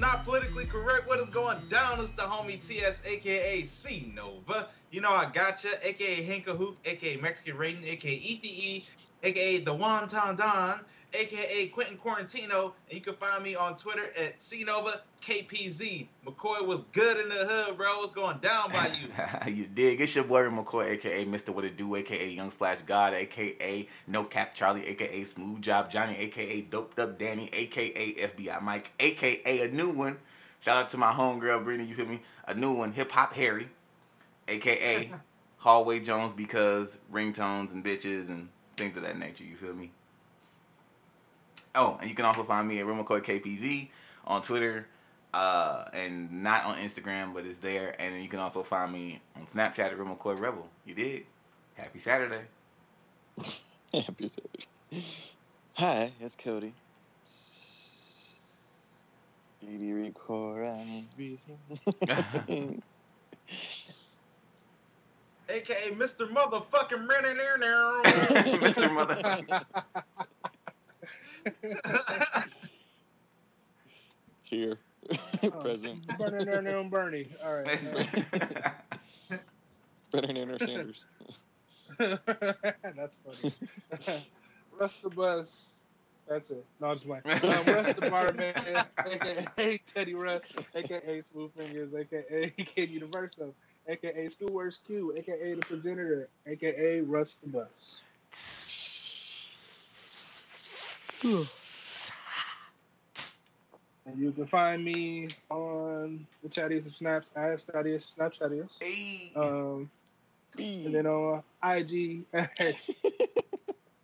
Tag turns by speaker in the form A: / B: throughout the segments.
A: Welcome to episode 74 of Not Politically Correct. What is going down? It's the homie TS, aka C Nova. You know I gotcha, aka Hinka Hook, aka Mexican Rating, aka ETE, aka The Wonton Don, aka Quentin Quarantino. And you can find me on Twitter at CNova KPZ. McCoy was good in the hood, bro. What's going down by you?
B: you dig. It's your boy McCoy, aka Mr. What It Do, aka Young Splash God, aka No Cap Charlie, aka Smooth Job Johnny, aka Doped Up Danny, aka FBI Mike, aka a new one. Shout out to my homegirl Brittany, you feel me? A new one, Hip Hop Harry, aka Hallway Jones because ringtones and bitches and things of that nature, you feel me? Oh, and you can also find me at McCoy KPZ on Twitter, uh, and not on Instagram, but it's there. And then you can also find me on Snapchat at Real McCoy Rebel. You did. Happy Saturday.
C: Happy Saturday. Hi, it's Cody. Speedy record, I'm breathing.
A: aka Mr. Motherfucking now.
B: Mr. Mother.
C: Here. Present.
D: Bernie, Bernie, Bernie. All right.
C: Bernie Sanders.
D: That's funny. Russ the Bus. That's it. No, I'm just playing. Um, Russ the Barman, aka Teddy Russ, aka Smooth Fingers, aka Kid Universo, aka Schoolworks Q, aka the Progenitor, aka Russ the Bus. And you can find me on the Chattiest of Snaps as Chattiest Snapchattiest.
B: Hey.
D: Um, and then on IG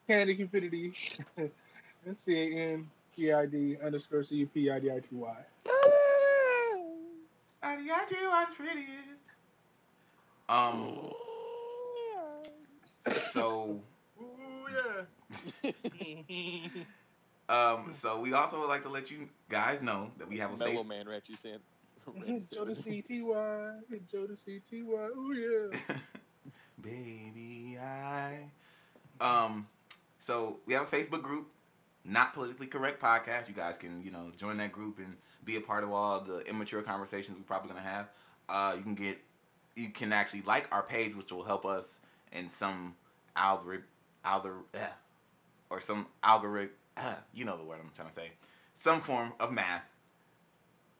D: Candy Cupidity and C A N P I D underscore C U P I D I T Y.
B: Um. So.
A: Ooh, yeah.
B: Um. So we also would like to let you guys know that we have a
C: Mellow
B: face.
C: Man Ratchy Sand.
D: Joe to C T Y. Joe to C T Y. Ooh yeah.
B: Baby, I. Um. So we have a Facebook group, not politically correct podcast. You guys can you know join that group and be a part of all the immature conversations we're probably gonna have. Uh, you can get, you can actually like our page, which will help us in some algorithm, algorithm, or some algorithm. Uh, you know the word I'm trying to say. Some form of math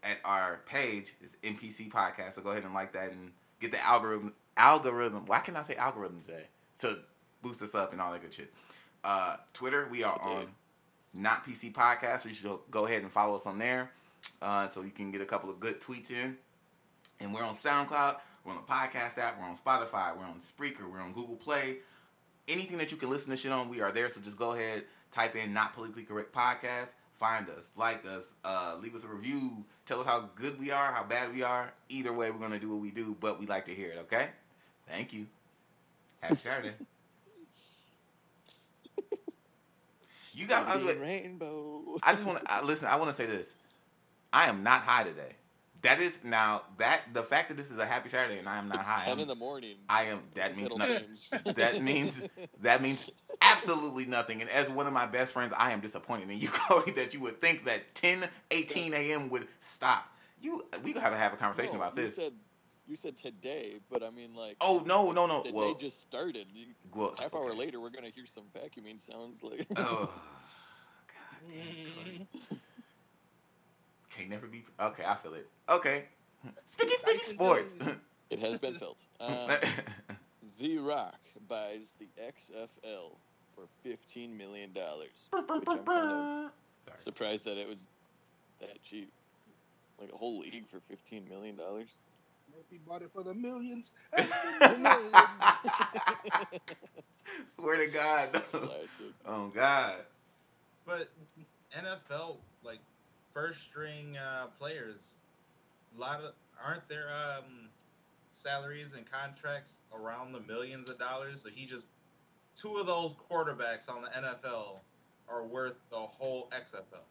B: at our page is NPC podcast. So go ahead and like that and get the algorithm. Algorithm. Why can I say algorithm today? To boost us up and all that good shit. Uh, Twitter, we are on not PC podcast. So you should go ahead and follow us on there, uh, so you can get a couple of good tweets in. And we're on SoundCloud. We're on the podcast app. We're on Spotify. We're on Spreaker. We're on Google Play. Anything that you can listen to shit on, we are there. So just go ahead, type in "Not Politically Correct Podcast." Find us, like us, uh, leave us a review. Tell us how good we are, how bad we are. Either way, we're gonna do what we do, but we like to hear it. Okay? Thank you. Happy Saturday. you got. I,
C: Rainbow.
B: I just want to listen. I want to say this. I am not high today. That is now that the fact that this is a happy Saturday and I am not
C: It's
B: high.
C: ten
B: I'm-
C: in the morning.
B: I am. That means nothing. That means that means absolutely nothing. And as one of my best friends, I am disappointed in you, Cody, that you would think that 10, 18 a.m. would stop. You, we gonna have to have a conversation
C: No,
B: about
C: you
B: this.
C: Said, you said today, but I mean like.
B: oh no, no, no.
C: The
B: Well,
C: day just started. You,
B: well,
C: half hour later, we're gonna hear some vacuuming sounds like.
B: Oh, God damn, Cody. Mm. Can't never be. Okay, I feel it. Okay, Spicky Spicky Sports.
C: it has been felt. Uh, the Rock buys the XFL for fifteen million dollars. Which kind of surprised that it was that cheap. Like a whole league for fifteen million dollars.
D: Maybe bought it for the millions.
B: Swear to God.
C: Classic.
B: oh God.
A: But NFL, like first string uh, players, a lot of aren't there um, salaries and contracts around the millions of dollars? So he just two of those quarterbacks on the NFL are worth the whole XFL.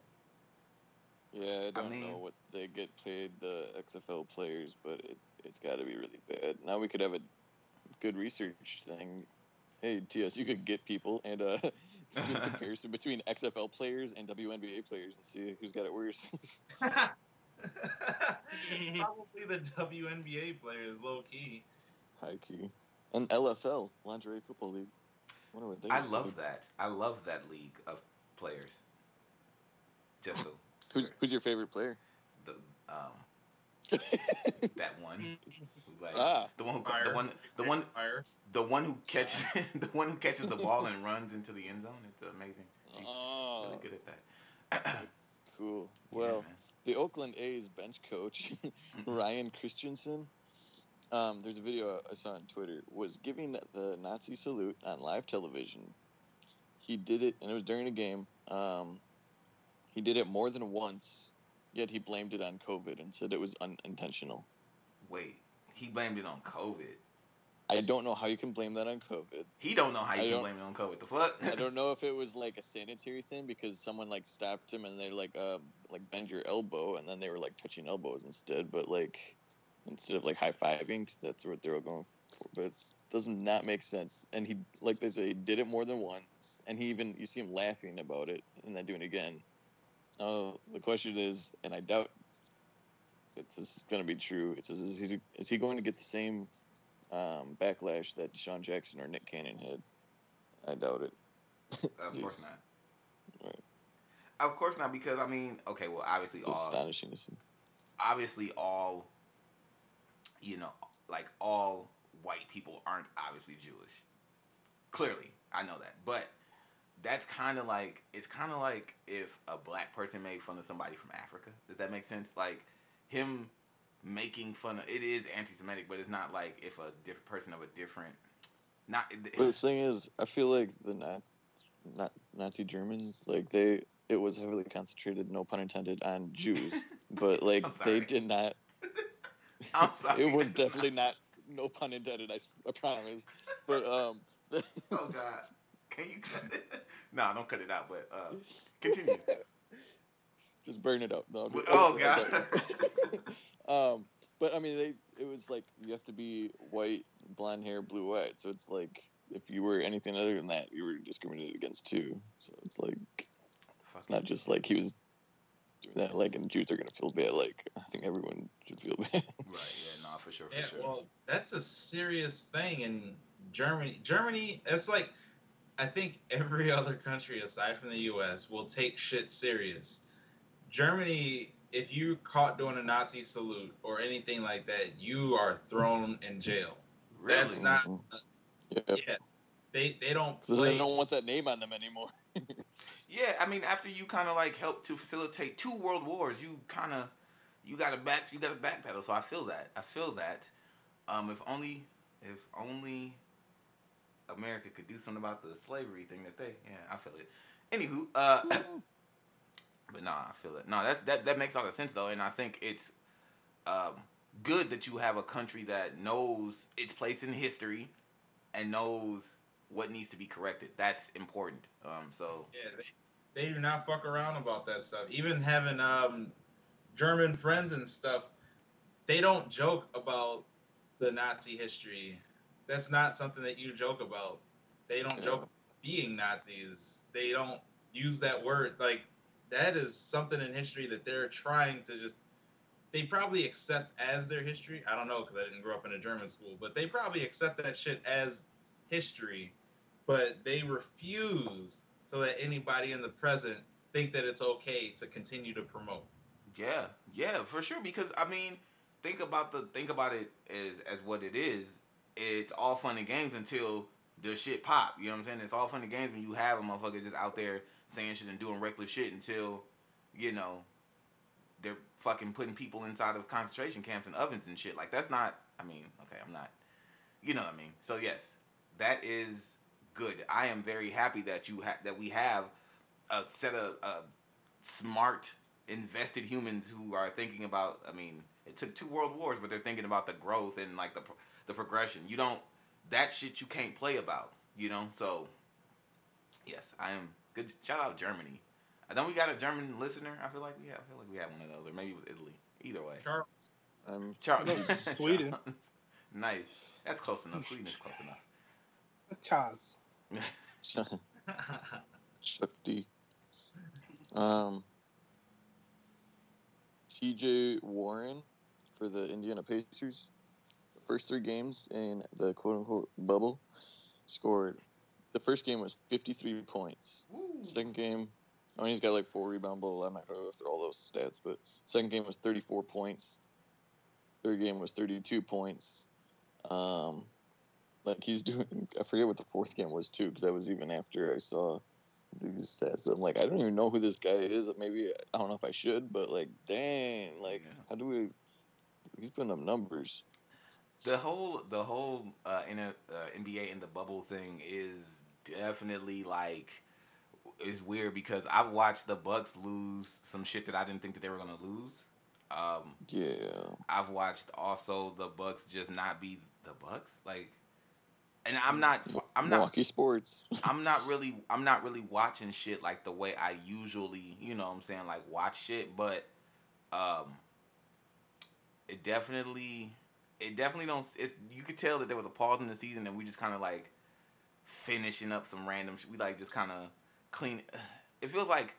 C: Yeah, I don't
B: mean-
C: know what they get paid the XFL players, but it it's got to be really bad. Now we could have a good research thing Hey TS, you could get people and uh, do a comparison between XFL players and WNBA players and see who's got it worse.
A: Probably the WNBA players, low key.
C: High key. And LFL, Lingerie Football League. Wonder what they
B: I
C: do.
B: love that. I love that league of players. Just so
C: Who's who's your favorite player?
B: the um that one like
C: ah,
B: the one who,
A: Fire.
B: the one the one
A: Fire.
B: The one who catches the one who catches the ball and runs into the end zone. It's amazing. She's
C: oh,
B: really good at that.
C: cool. Well,
B: man.
C: the Oakland A's bench coach Ryan Christenson. Um, there's a video I saw on Twitter was giving the Nazi salute on live television. He did it, and it was during a game. Um, he did it more than once, yet he blamed it on COVID and said it was unintentional.
B: wait, he blamed it on COVID.
C: I don't know how you can blame that on COVID.
B: He don't know how you
C: I
B: can blame it on COVID. The fuck?
C: I don't know if it was like a sanitary thing because someone like stopped him and they like uh like bend your elbow and then they were like touching elbows instead, but like instead of like high fiving, that's what they were going for. But it does not make sense. And he like they say he did it more than once, and he even you see him laughing about it and then doing it again. Uh, the question is, and I doubt that this is going to be true. It says is he is he going to get the same um, backlash that DeSean Jackson or Nick Cannon had? I doubt it.
B: of course not.
C: Right.
B: Of course not, because I mean, okay, well, obviously
C: It's
B: all
C: astonishing
B: obviously all you know like all white people aren't obviously jewish clearly i know that but that's kind of like it's kind of like if a black person made fun of somebody from africa does that make sense like him making fun of it is anti-semitic but it's not like if a different person of a different not
C: But the thing is, I feel like the Nazi, not Nazi Germans, like they, it was heavily concentrated, no pun intended, on Jews. But like they did not.
B: i'm sorry
C: it was definitely not, no pun intended. I promise. But um,
B: oh god can you cut it no don't cut it out but uh continue
C: just burn it up. No. Just-
B: oh god
C: um, but I mean, they. It was like you have to be white, blonde hair, blue eyed. So it's like if you were anything other than that, you were discriminated against too. So it's like It's not just like he was doing that. Like, and Jews are gonna feel bad. Like, I think everyone should feel bad.
B: Right, yeah, no, for sure, for
A: Yeah,
B: sure.
A: well, that's a serious thing in Germany. Germany, it's like I think every other country aside from the U.S. will take shit serious. Germany, if you caught doing a Nazi salute or anything like that, you are thrown in jail.
B: really?
A: that's not-
C: yeah,
A: Yeah, they they don't play.
C: they don't want that name on them anymore.
B: Yeah, I mean, after you kind of like helped to facilitate two world wars, you kind of you got to back you got to backpedal. So I feel that. I feel that. Um, if only if only America could do something about the slavery thing that they yeah, I feel it. Anywho, uh, but nah, I feel it. No, that's that that makes a lot of sense though, and I think it's um good that you have a country that knows its place in history and knows what needs to be corrected. That's important. Um, so
A: Yeah, they, they do not fuck around about that stuff. Even having um, German friends and stuff, they don't joke about the Nazi history. That's not something that you joke about. They don't
C: Yeah.
A: joke about being Nazis. They don't use that word. Like that is something in history that they're trying to just. They probably accept as their history. I don't know because I didn't grow up in a German school, but they probably accept that shit as history. But they refuse to let anybody in the present think that it's okay to continue to promote.
B: Yeah, yeah, for sure. Because I mean, think about the think about it as as what it is. It's all fun and games until the shit pop. You know what I'm saying? It's all fun and games when you have a motherfucker just out there saying shit and doing reckless shit until, you know, they're fucking putting people inside of concentration camps and ovens and shit. Like that's not. I mean, okay, I'm not. You know what I mean? So yes, that is good. I am very happy that you ha- that we have a set of uh, smart invested humans who are thinking about i mean it took two world wars but they're thinking about the growth and like the pro- the progression you don't that shit you can't play about you know so yes i am good shout out germany i think we got a german listener i feel like we have i feel like we have one of those or maybe it was italy either way
A: Charles,
C: Um,
B: charles
D: Sweden.
B: Charles. nice that's close enough sweden is close enough
D: Chaz.
C: Shifty. Um, TJ Warren for the Indiana Pacers. The first three games in the quote unquote bubble scored. The first game was 53 points.
B: Woo.
C: Second game, I mean, he's got like four rebound goal. I'm not going to go through all those stats, but second game was 34 points. Third game was 32 points. Um, like he's doing, I forget what the fourth game was too, because that was even after I saw these stats. But I'm like, I don't even know who this guy is. Maybe I don't know if I should, but like, dang, like,
B: Yeah.
C: how do we? He's putting up numbers.
B: The whole the whole uh, in a, uh, NBA in the bubble thing is definitely like is weird because I've watched the Bucks lose some shit that I didn't think that they were gonna lose. Um,
C: Yeah,
B: I've watched also the Bucks just not be the Bucks, like, and I'm not I'm not
C: Milwaukee sports.
B: I'm not really I'm not really watching shit like the way I usually, you know what I'm saying, like watch shit, but um it definitely it definitely don't it's you could tell that there was a pause in the season and we just kind of like finishing up some random shit. We like just kind of clean it feels like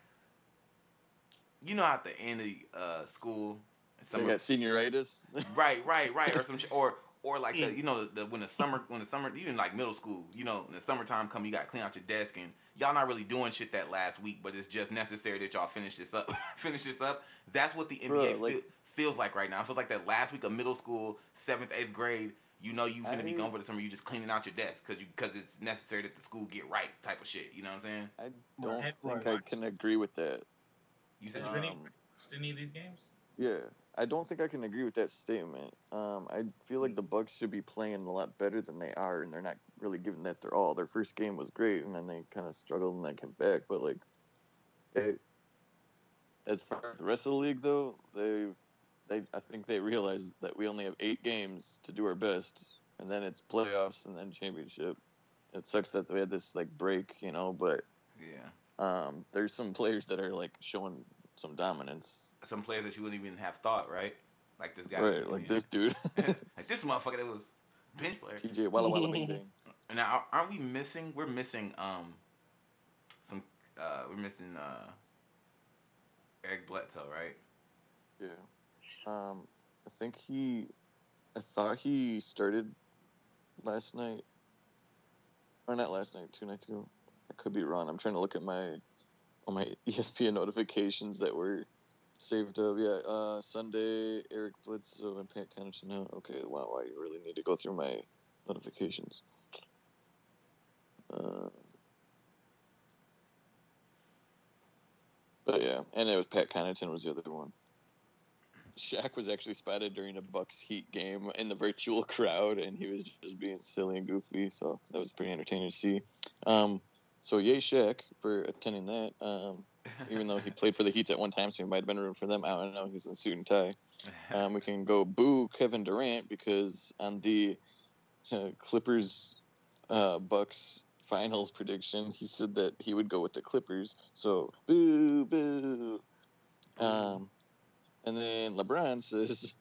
B: you know at the end of uh school
C: So
B: summer
C: got senioritis.
B: right, right, right, or some sh- or or like the, you know the, when the summer when the summer even like middle school, you know, when the summertime come, you got to clean out your desk and y'all not really doing shit that last week, but it's just necessary that y'all finish this up. finish this up. That's what the NBA
C: Bruh, like-
B: feel, feels like right now. It feels like that last week of middle school, seventh, eighth grade. You know you're gonna be
C: I-
B: gone for the summer. You just cleaning out your desk because you because it's necessary that the school get right type of shit. You know what I'm saying?
C: I don't
D: Right.
C: think I can agree with that.
B: You said
A: Has
B: you-
A: any-
C: Um,
A: any of these games?
C: Yeah, I don't think I can agree with that statement. Um, I feel like the Bucks should be playing a lot better than they are, and they're not really giving that their all. Their first game was great, and then they kind of struggled and then came back. But like, they, as far as the rest of the league, though, they, they, I think they realize that we only have eight games to do our best, and then it's playoffs and then championship. It sucks that we had this like break, you know, but
B: yeah.
C: um, there's some players that are like showing some dominance.
B: Some players that you wouldn't even have thought, right? Like this guy,
C: Right, like this dude.
B: like this motherfucker that was bench player.
C: TJ Walla Walla Bing Bang.
B: Now, aren't we missing? We're missing um some. uh We're missing uh Eric Bledsoe, right?
C: Yeah. Um, I think he, I thought he started last night. Or not last night, two nights ago. I could be wrong. I'm trying to look at my, all my ESPN notifications that were saved up. Yeah, uh, Sunday, Eric Bledsoe and Pat Connaughton out. Okay, wow, I really need to go through my notifications. Uh, but yeah, and it was Pat Connaughton was the other one. Shaq was actually spotted during a Bucks Heat game in the virtual crowd, and he was just being silly and goofy. So that was pretty entertaining to see. Um, so yay Shaq for attending that. Um, even though he played for the Heats at one time, so he might have been rooting for them. I don't know. He's in suit and tie. Um, we can go boo Kevin Durant because on the uh, Clippers uh, Bucks finals prediction, he said that he would go with the Clippers. So boo boo. Um, and then LeBron says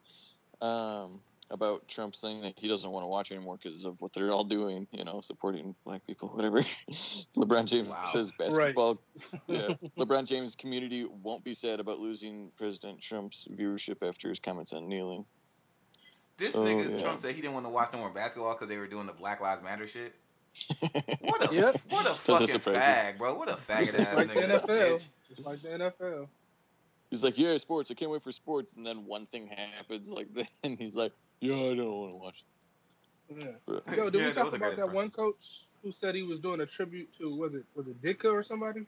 C: um, about Trump saying that he doesn't want to watch anymore because of what they're all doing, you know, supporting black people, whatever. LeBron James
B: Wow.
C: says basketball. yeah, LeBron James community won't be sad about losing President Trump's viewership after his comments on kneeling.
B: this
C: So,
B: nigga
C: yeah.
B: Trump said he didn't want to watch no more basketball because they were doing the Black Lives Matter shit. What a
D: Yep.
B: what a
C: Doesn't
B: fucking fag, bro. What a faggot
D: Just
B: ass
D: like the
B: nigga.
D: NFL.
B: bitch.
D: Just like the NFL.
C: He's like, yeah, sports. I can't wait for sports. And then one thing happens like and he's like, yeah, I don't want to watch.
D: Yeah.
C: But,
D: Yo, did
B: Yeah,
D: we talk
B: was a
D: about
B: great
D: that one coach who said he was doing a tribute to was it was it Ditka or somebody?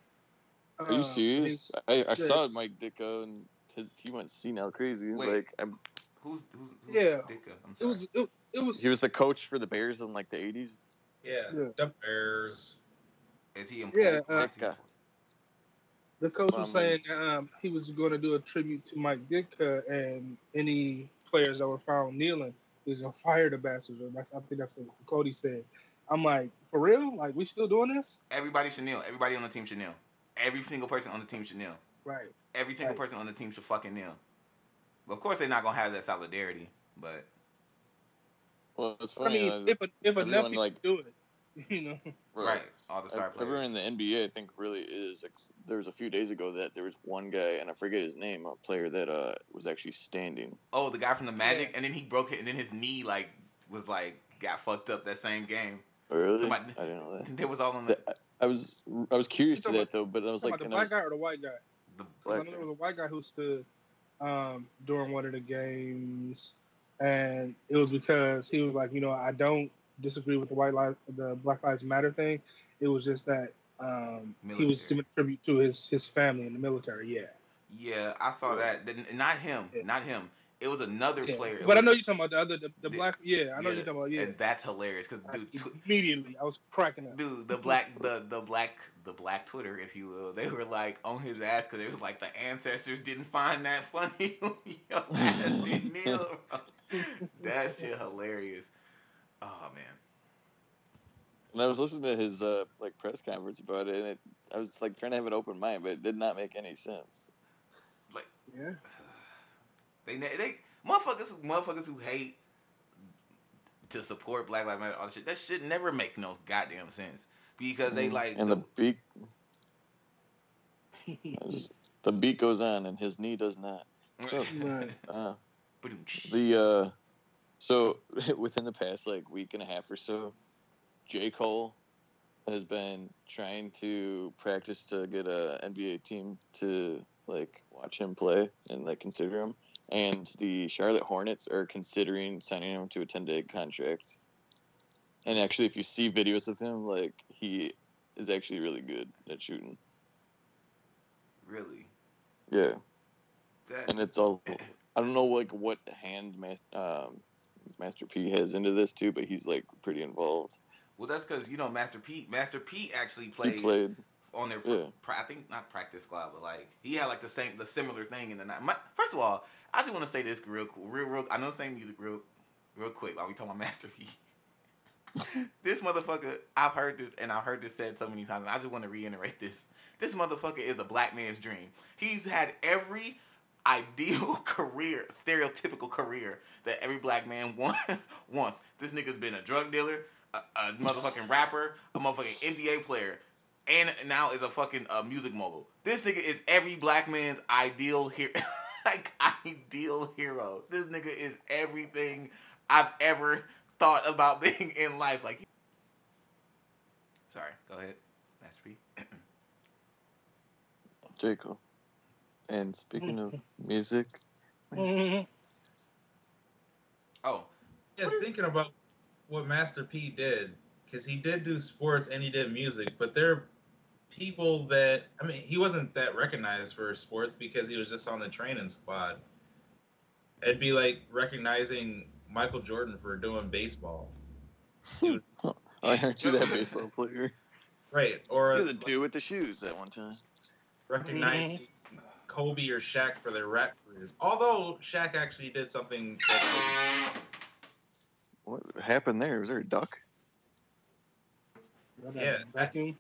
C: are you
D: Uh,
C: serious? I, I
D: yeah.
C: saw Mike Ditka, and his, he went senile crazy.
B: Wait.
C: Like, I'm,
B: Who's who's, who's
D: Yeah.
B: Ditka? I'm
D: It was it, it was
C: he was the coach for the Bears in like the '80s.
A: Yeah,
D: Yeah.
A: the Bears.
B: Is he employed?
D: Yeah, uh,
B: is he-
C: Ditka.
D: The coach
C: Well,
D: was saying um, he was going to do a tribute to Mike Ditka and any players that were found kneeling. He was gonna fire the bastards. Or that's I think that's what Cody said. I'm like, for real? Like we still doing this?
B: Everybody should kneel. Everybody on the team should kneel. Every single person on the team should kneel.
D: Right.
B: Every single
D: Right.
B: person on the team should fucking kneel. But of course, they're not gonna have that solidarity. But
C: Well, it's
D: I mean, if a, if enough
C: everyone,
D: people
C: like-
D: do it, You know,
B: Right. All the star
C: Everyone in the NBA, I think, really is. There was a few days ago that there was one guy, and I forget his name, a player that uh was actually standing.
B: Oh, the guy from the Magic,
D: Yeah.
B: and then he broke it, and then his knee like was like got fucked up that same game.
C: Really?
B: Somebody-
C: I didn't know that.
B: They was all on the,
C: I was I was curious to
D: talking
C: that though, but I was like,
D: the black
C: was,
D: guy or the white guy?
B: the
D: 'Cause I
C: Black
D: know there was a white guy who stood um, during one of the games, and it was because he was like, you know, I don't disagree with the white life, the Black Lives Matter thing. It was just that um, he was giving tribute to his his family in the military. Yeah,
B: yeah, I saw that. Not him,
D: Yeah.
B: not him. It was another
D: yeah.
B: player.
D: But I know you're talking about the other, the, the
B: The-
D: black. Yeah, I know
B: yeah,
D: you're talking about. Yeah,
B: and that's hilarious because dude, tw-
D: immediately I was cracking up.
B: dude, the black, the the black, the black Twitter, if you will, they were like on his ass because it was like the ancestors didn't find that funny. Yo, that De Niro, bro. that shit hilarious. Oh man.
C: And I was listening to his uh like press conference about it, and it, I was like trying to have an open mind, but it did not make any sense.
D: Like, Yeah,
B: they they motherfuckers motherfuckers who hate to support Black Lives Matter all that shit. That shit never make no goddamn sense because they like
C: Mm-hmm. and the beat, just, the beat goes on, and his knee does not.
D: Right.
C: Uh, The uh, so within the past like week and a half or so, J Cole has been trying to practice to get a NBA team to like watch him play and like consider him. And the Charlotte Hornets are considering signing him to a ten day contract. And actually, if you see videos of him, like he is actually really good at shooting.
B: really
C: Yeah,
B: that
C: and it's all I don't know like what hand um, Master P has into this too, but he's like pretty involved.
B: Well that's because you know Master P Master P actually
C: He
B: played,
C: played.
B: on their
C: yeah.
B: pra- I think not practice squad but like he had like the same the similar thing in the night. My, first of all, I just want to say this real cool, real real. I know the same music real real quick while we talking about Master P. this motherfucker, I've heard this and I've heard this said so many times. And I just want to reiterate this. This motherfucker is a black man's dream. He's had every ideal career, stereotypical career that every black man want, wants. This nigga's been a drug dealer, a, a motherfucking rapper, a motherfucking NBA player, and now is a fucking uh, music mogul. This nigga is every black man's ideal hero. like ideal hero. This nigga is everything I've ever thought about being in life. Like, sorry, go ahead, Master P.
C: J Jacob. And speaking of music.
B: Oh,
A: Yeah, thinking about what Master P did, because he did do sports and he did music, but there are people that I mean, he wasn't that recognized for sports because he was just on the training squad. It'd be like recognizing Michael Jordan for doing baseball,
C: oh, aren't you that baseball player?
A: right? Or
C: You're the dude with the shoes that one time.
A: recognizing Kobe or Shaq for their rap careers. Although Shaq actually did something. That
C: What happened there? Was there a duck?
A: Yeah.
D: vacuum.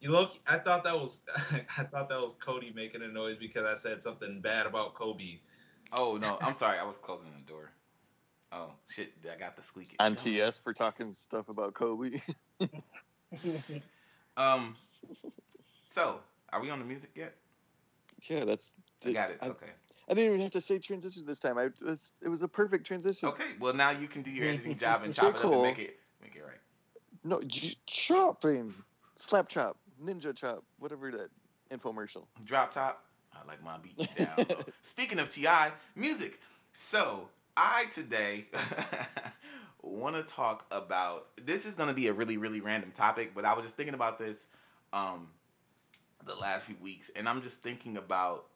A: You look. I thought that was. I thought that was Cody making a noise because I said something bad about Kobe.
B: oh no, I'm sorry. I was closing the door. Oh shit, I got the squeaky.
C: On TS for talking stuff about Kobe.
B: Um, so are we on the music yet?
C: yeah, that's.
B: I got it.
C: I,
B: Okay.
C: I didn't even have to say transition this time. I it was, it was a perfect transition.
B: Okay. Well, now you can do your editing job and chop it up and make it make it right.
C: No, j- chopping, slap chop, ninja chop, whatever that infomercial.
B: Drop top. I like my beat down. Speaking of Ti, music. So I today want to talk about. This is going to be a really really random topic, but I was just thinking about this um, the last few weeks, and I'm just thinking about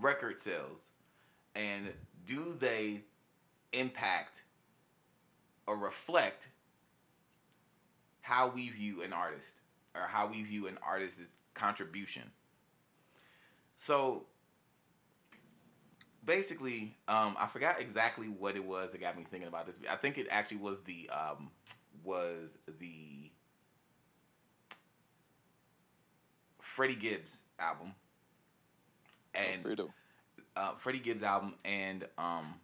B: record sales and do they impact or reflect how we view an artist or how we view an artist's contribution. So basically, um, I forgot exactly what it was that got me thinking about this. I think it actually was the um, was the Freddie Gibbs album and uh, Freddie Gibbs album and um,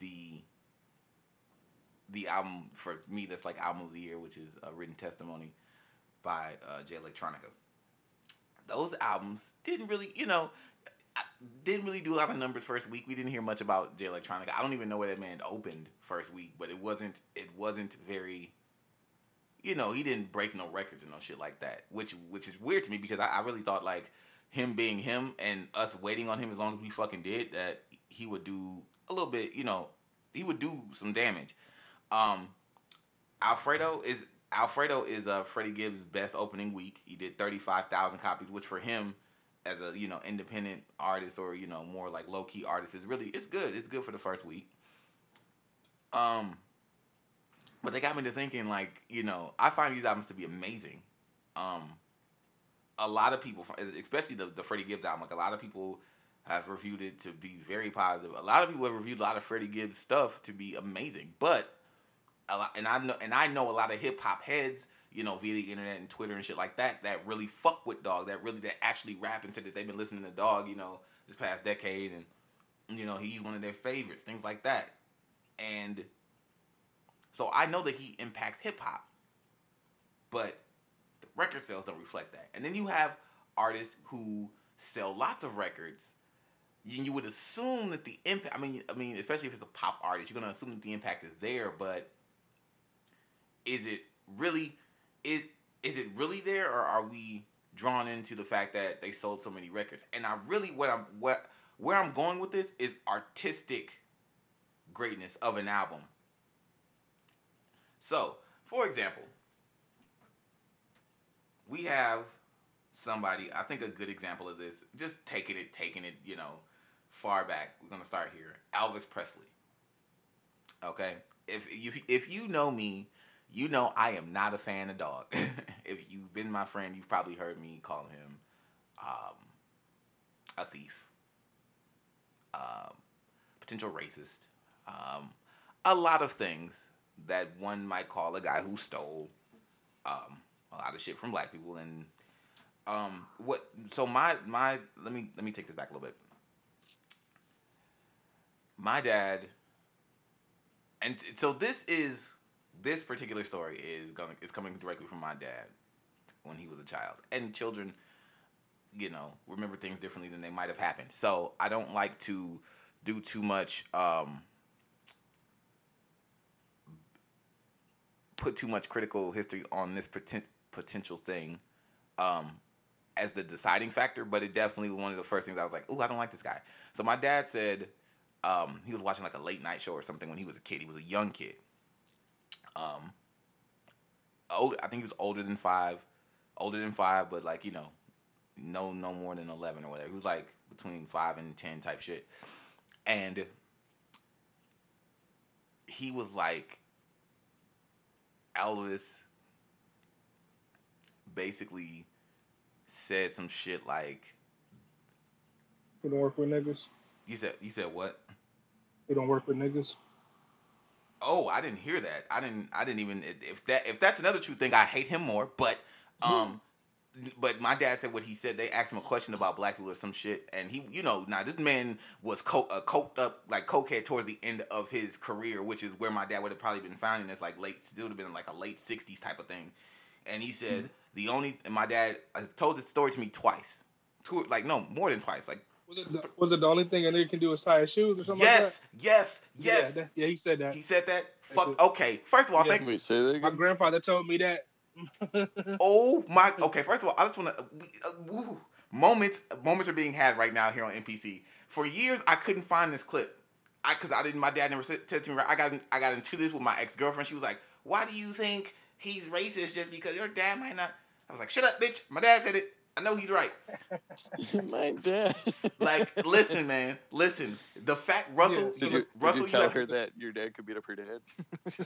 B: the the album for me that's like album of the year, which is a written testimony by uh, Jay Electronica. Those albums didn't really, you know, didn't really do a lot of numbers first week. We didn't hear much about Jay Electronica. I don't even know where that man opened first week, but it wasn't it wasn't very you know, he didn't break no records or no shit like that. Which which is weird to me because I, I really thought like him being him and us waiting on him as long as we fucking did that he would do a little bit, you know, he would do some damage. Um Alfredo is Alfredo is uh Freddie Gibbs' best opening week. He did thirty five thousand copies, which for him as a you know independent artist or you know more like low key artist is really it's good. It's good for the first week. Um, but they got me to thinking like you know I find these albums to be amazing. Um, a lot of people, especially the the Freddie Gibbs album, like a lot of people have reviewed it to be very positive. A lot of people have reviewed a lot of Freddie Gibbs stuff to be amazing, but a lot, and I know and I know a lot of hip hop heads, you know, via the internet and Twitter and shit like that, that really fuck with Dog, that really that actually rap and said that they've been listening to Dog, you know, this past decade, and you know he's one of their favorites, things like that, and so I know that he impacts hip hop, but the record sales don't reflect that. And then you have artists who sell lots of records. You, you would assume that the impact. I mean, I mean, especially if it's a pop artist, you're gonna assume that the impact is there. But is it really? Is is it really there, or are we drawn into the fact that they sold so many records? And I really, what I'm, what where I'm going with this is artistic greatness of an album. So, for example, we have somebody, I think a good example of this, just taking it, taking it, you know, far back. We're gonna start here. Elvis Presley. Okay? If you if you know me, you know I am not a fan of dog. if you've been my friend, you've probably heard me call him um, a thief, um, potential racist, um, a lot of things that one might call a guy who stole um, a lot of shit from black people and um, what so my my let me let me take this back a little bit. My dad and t- so this is this particular story is going is coming directly from my dad when he was a child. And children you know remember things differently than they might have happened. So i don't like to do too much um, put too much critical history on this poten- potential thing um, as the deciding factor, but it definitely was one of the first things I was like, "Oh, I don't like this guy." So my dad said um, he was watching like a late night show or something when he was a kid. He was a young kid. Um, old, I think he was older than five, older than five, but like you know, no, no more than eleven or whatever. He was like between five and ten type shit, and he was like Elvis basically said some shit like
D: We don't work with niggas.
B: you said you said what?
D: We don't work with niggas.
B: Oh, I didn't hear that. I didn't I didn't even if that if that's another true thing, I hate him more, but um but my dad said what he said. They asked him a question about black people or some shit, and he, you know, now this man was co- uh, coked up like cokehead towards the end of his career, which is where my dad would have probably been found in this like late, still would have been like a late '60s type of thing. And he said
D: Mm-hmm.
B: The only, and my dad uh, told this story to me twice, two like no more than twice, like
D: Was it the, was it the only thing a nigga can do is tie his shoes or something
B: yes, yes,
D: like that?
B: yes.
D: Yeah, that- yeah, he said that.
B: He said that.
D: That's
B: Fuck.
D: it.
B: Okay. First of all,
D: Yeah.
B: thank.
C: Wait, say that
D: My grandfather told me that.
B: Oh my. Okay. First of all, I just want to. Uh, moments. Moments are being had right now here on NPC. For years, I couldn't find this clip. I because I didn't. My dad never said said to me. Right, I got I got into this with my ex girlfriend. She was like, "Why do you think he's racist just because your dad might not?" I was like, "Shut up, bitch. My dad said it. I know he's right."
C: My dad.
B: Like, listen, man. Listen. The fact Russell.
D: Yeah.
C: Did you, did
B: Russell,
C: you tell
B: never-
C: her that your dad could beat up her dad?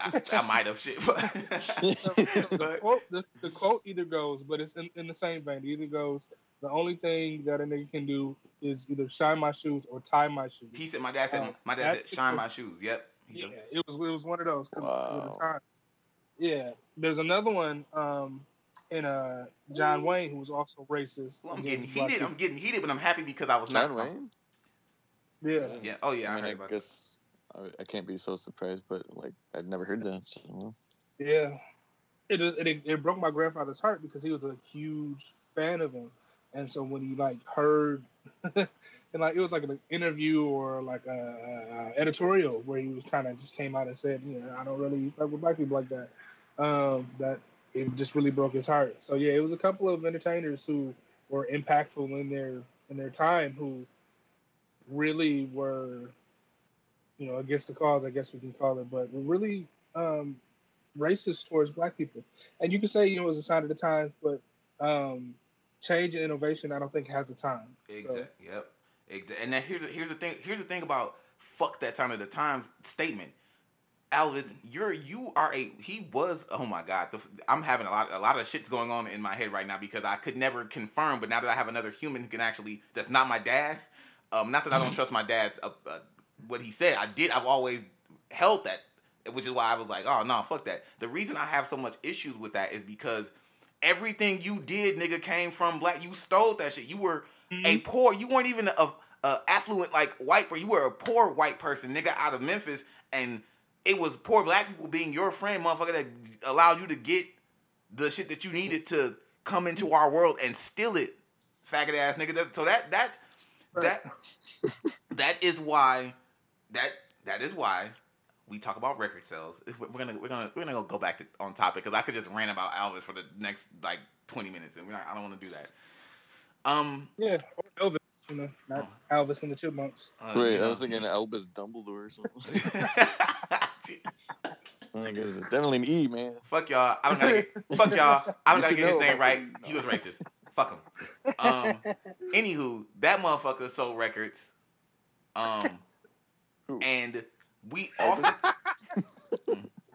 B: I, I might have shit.
D: the,
B: but,
D: quote, the, the quote either goes, but it's in, in the same vein. It either goes, the only thing that a nigga can do is either shine my shoes or tie my shoes.
B: he said, "My dad said.
D: Uh,
B: my dad said, shine my shoes." Yep.
D: Yeah,
B: said-
D: it was it was one of those. at the
C: Wow.
D: Time. Yeah, there's another one um, in uh, John Wayne who was also racist.
B: Well, I'm
D: against
B: getting
D: black
B: heated. I'm getting heated, but I'm happy because I was
C: John
B: not.
C: Wayne?
D: Yeah,
B: Yeah. Oh yeah. I,
C: I mean,
B: heard
C: I
B: about that.
C: guess I, I can't be so surprised, but like I'd never heard that. So,
D: Yeah, it just it, it broke my grandfather's heart because he was a huge fan of him, and so when he like heard, and like it was like an interview or like a, a, a editorial where he was kind of just came out and said, you know, I don't really like with black people like that. Um, that it just really broke his heart. So yeah, it was a couple of entertainers who were impactful in their in their time who really were, you know, against the cause, I guess we can call it, but were really um, racist towards black people. And you can say, you know, it was a sign of the times, but um, change and innovation, I don't think has a time. So,
B: Exactly. Yep. Exactly. And then here's here's the thing. Here's the thing about fuck that sign of the times statement. Alvis, you're you are a he was oh my god the, I'm having a lot a lot of shit's going on in my head right now because I could never confirm but now that I have another human who can actually that's not my dad um not that I don't trust my dad's uh, uh, what he said I did I've always held that which is why I was like oh no fuck that. The reason I have so much issues with that is because everything you did nigga came from black you stole that shit. You were a poor you weren't even a, a affluent like white but you were a poor white person nigga out of Memphis and it was poor black people being your friend motherfucker that allowed you to get the shit that you needed to come into our world and steal it faggot ass nigga. That- so that that that that is why that that is why we talk about record sales. We're we're gonna we're gonna we're gonna go back to on topic because I could just rant about Elvis for the next like 20 minutes and we're not, I don't want to do that. Um
D: Yeah, or Elvis, you know, not Elvis and the Chipmunks.
B: uh,
C: wait,
B: you
C: I was thinking Elvis Dumbledore or something. It's definitely an E, man.
B: Fuck y'all. I don't gotta get, fuck y'all. I don't gotta get his name right. He was racist. Fuck him. Um, anywho, that motherfucker sold records. Um,
C: Who?
B: and we often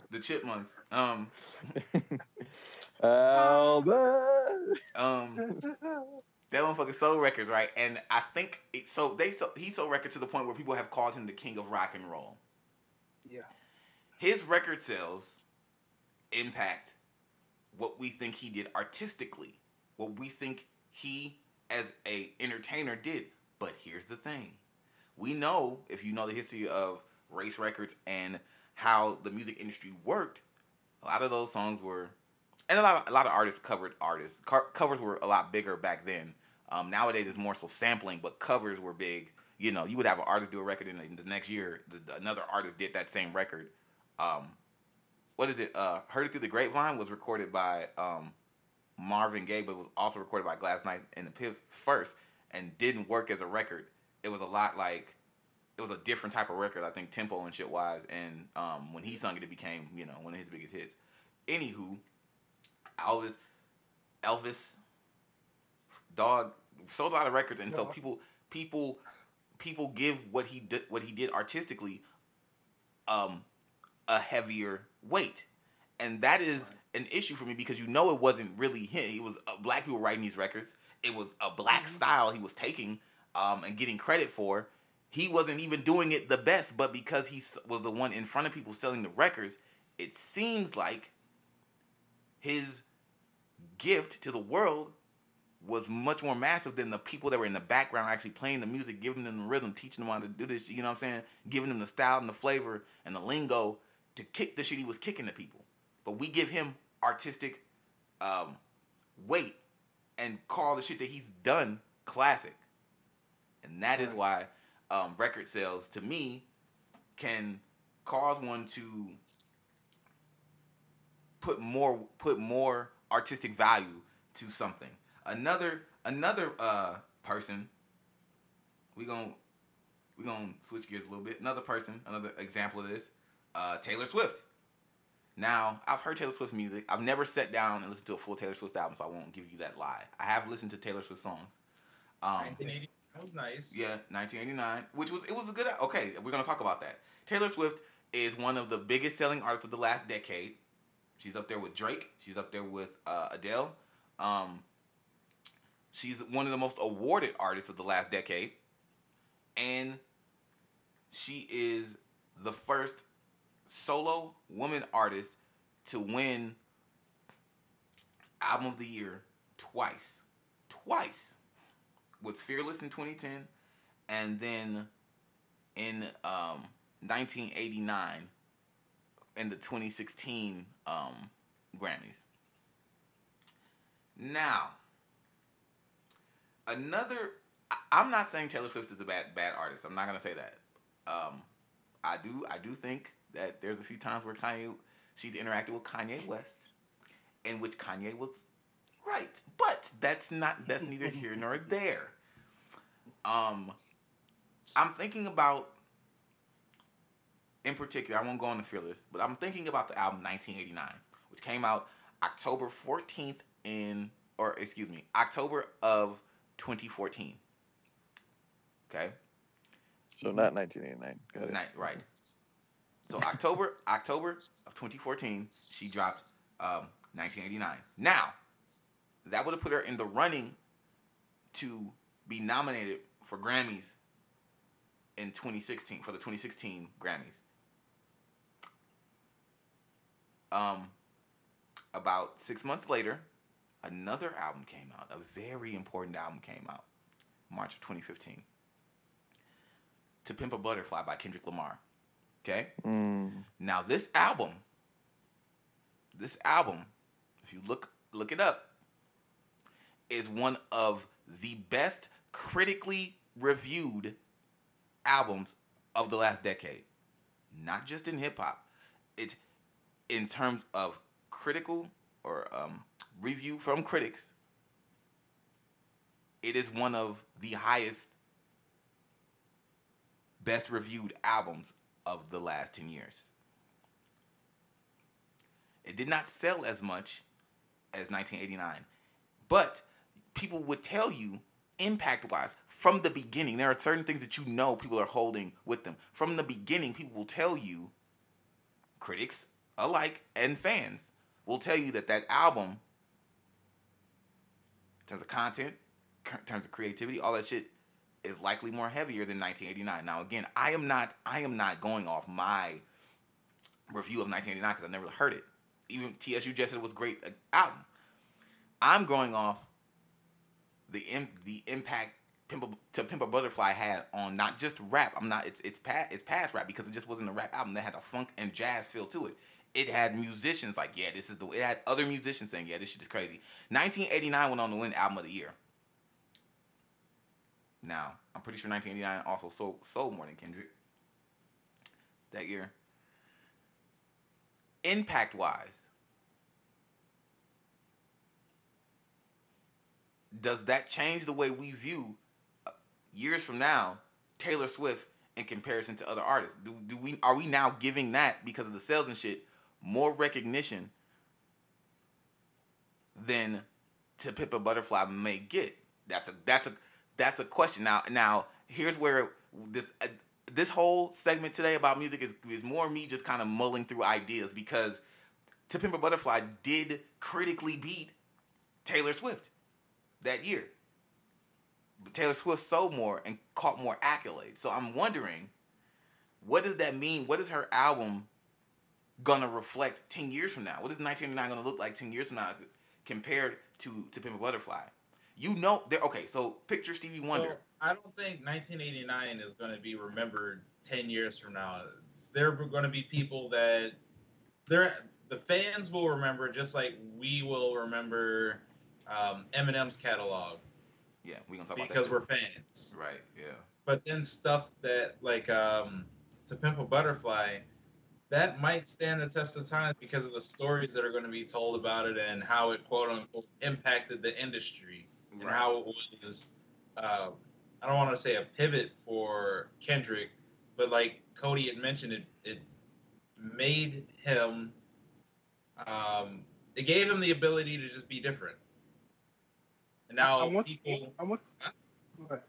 B: the chipmunks. Um,
C: Albus.
B: um, that motherfucker sold records, right? And I think it, so. They so he sold records to the point where people have called him the king of rock and roll. His record sales impact what we think he did artistically, what we think he as a entertainer did. But here's the thing. We know if you know the history of race records and how the music industry worked, a lot of those songs were and a lot of, a lot of artists covered artists. Covers were a lot bigger back then. Um, nowadays it's more so sampling, but covers were big. You know, you would have an artist do a record, and the next year, the- another artist did that same record. Um, what is it? Uh, Heard It Through the Grapevine was recorded by um, Marvin Gaye, but was also recorded by Gladys Knight and the Pips first, and didn't work as a record. It was a lot like it was a different type of record, I think tempo and shit wise. And um, when he sung it, it became you know one of his biggest hits. Anywho, Elvis, Elvis, dog sold a lot of records, and so people people people give what he did what he did artistically um a heavier weight. And that is an issue for me because you know it wasn't really him. He was uh, black people writing these records. It was a black style he was taking um and getting credit for. He wasn't even doing it the best but because he was the one in front of people selling the records it seems like his gift to the world was much more massive than the people that were in the background actually playing the music, giving them the rhythm, teaching them how to do this. You know what I'm saying? Giving them the style and the flavor and the lingo to kick the shit he was kicking to people. But we give him artistic um, weight and call the shit that he's done classic. And that is why um, record sales, to me, can cause one to put more put more artistic value to something. Another another uh person we gonna we to switch gears a little bit. Another person, another example of this, uh Taylor Swift. Now, I've heard Taylor Swift music. I've never sat down and listened to a full Taylor Swift album, so I won't give you that lie. I have listened to Taylor Swift songs. Um,
A: 1980. That was nice.
B: yeah, 1989, which was it was a good. Okay, we're gonna talk about that. Taylor Swift is one of the biggest selling artists of the last decade. She's up there with Drake. She's up there with uh, Adele. Um, she's one of the most awarded artists of the last decade, and she is the first solo woman artist to win album of the year twice. Twice with Fearless in 2010, and then in um, 1989 in the 2016 um, Grammys. Now, another. I'm not saying Taylor Swift is a bad bad artist. I'm not gonna say that. Um, I do I do think that there's a few times where Kanye she's interacted with Kanye West, in which Kanye was right, but that's not that's neither here nor there. Um, I'm thinking about, in particular, I won't go on the fearless, but I'm thinking about the album 1989, which came out October 14th in, or excuse me, October of 2014. Okay,
C: So not 1989. Got it.
B: Night, right. So October, October of 2014, she dropped um, 1989. Now, that would have put her in the running to be nominated for Grammys in 2016 for the 2016 Grammys. Um, about six months later, another album came out. A very important album came out, March of 2015. To Pimp a Butterfly by Kendrick Lamar. Okay?
C: Mm.
B: Now this album, this album, if you look look it up, is one of the best critically reviewed albums of the last decade. Not just in hip hop. It in terms of critical or um, review from critics. It is one of the highest best reviewed albums of the last 10 years. It did not sell as much as 1989, but people would tell you impact wise from the beginning. There are certain things that you know people are holding with them. From the beginning, people will tell you, critics alike and fans will tell you that that album, in terms of content, in terms of creativity, all that shit, is likely more heavier than 1989. Now again, I am not I am not going off my review of 1989 because I never heard it. Even TSU just said it was great uh, album. I'm going off the Im- the impact Pimp to Pimp Butterfly had on not just rap. I'm not it's it's past it's past rap because it just wasn't a rap album that had a funk and jazz feel to it. It had musicians like yeah this is the it had other musicians saying yeah this shit is crazy. 1989 went on to win album of the year. Now, I'm pretty sure 1989 also sold, sold more than Kendrick that year. Impact wise, does that change the way we view uh, years from now Taylor Swift in comparison to other artists? Do, do we are we now giving that because of the sales and shit more recognition than To Pimp a Butterfly may get? That's a that's a that's a question. Now, now here's where this uh, this whole segment today about music is is more me just kind of mulling through ideas because To Butterfly did critically beat Taylor Swift that year. But Taylor Swift sold more and caught more accolades. So I'm wondering, what does that mean? What is her album gonna reflect ten years from now? What is 1989 gonna look like ten years from now compared to To Pimp Butterfly? You know, there. Okay, so picture Stevie Wonder.
A: So, I don't think 1989 is going to be remembered 10 years from now. There are going to be people that there the fans will remember just like we will remember um, Eminem's catalog
B: yeah, we're gonna talk about that
A: because
B: we're
A: fans.
B: right. Yeah.
A: But then stuff that like um, To Pimp a Butterfly, that might stand the test of time because of the stories that are going to be told about it and how it quote unquote impacted the industry and
B: Right.
A: how it was uh, I don't want to say a pivot for Kendrick, but like Cody had mentioned, it it made him um, it gave him the ability to just be different. And now
D: I want,
A: people
D: I want, go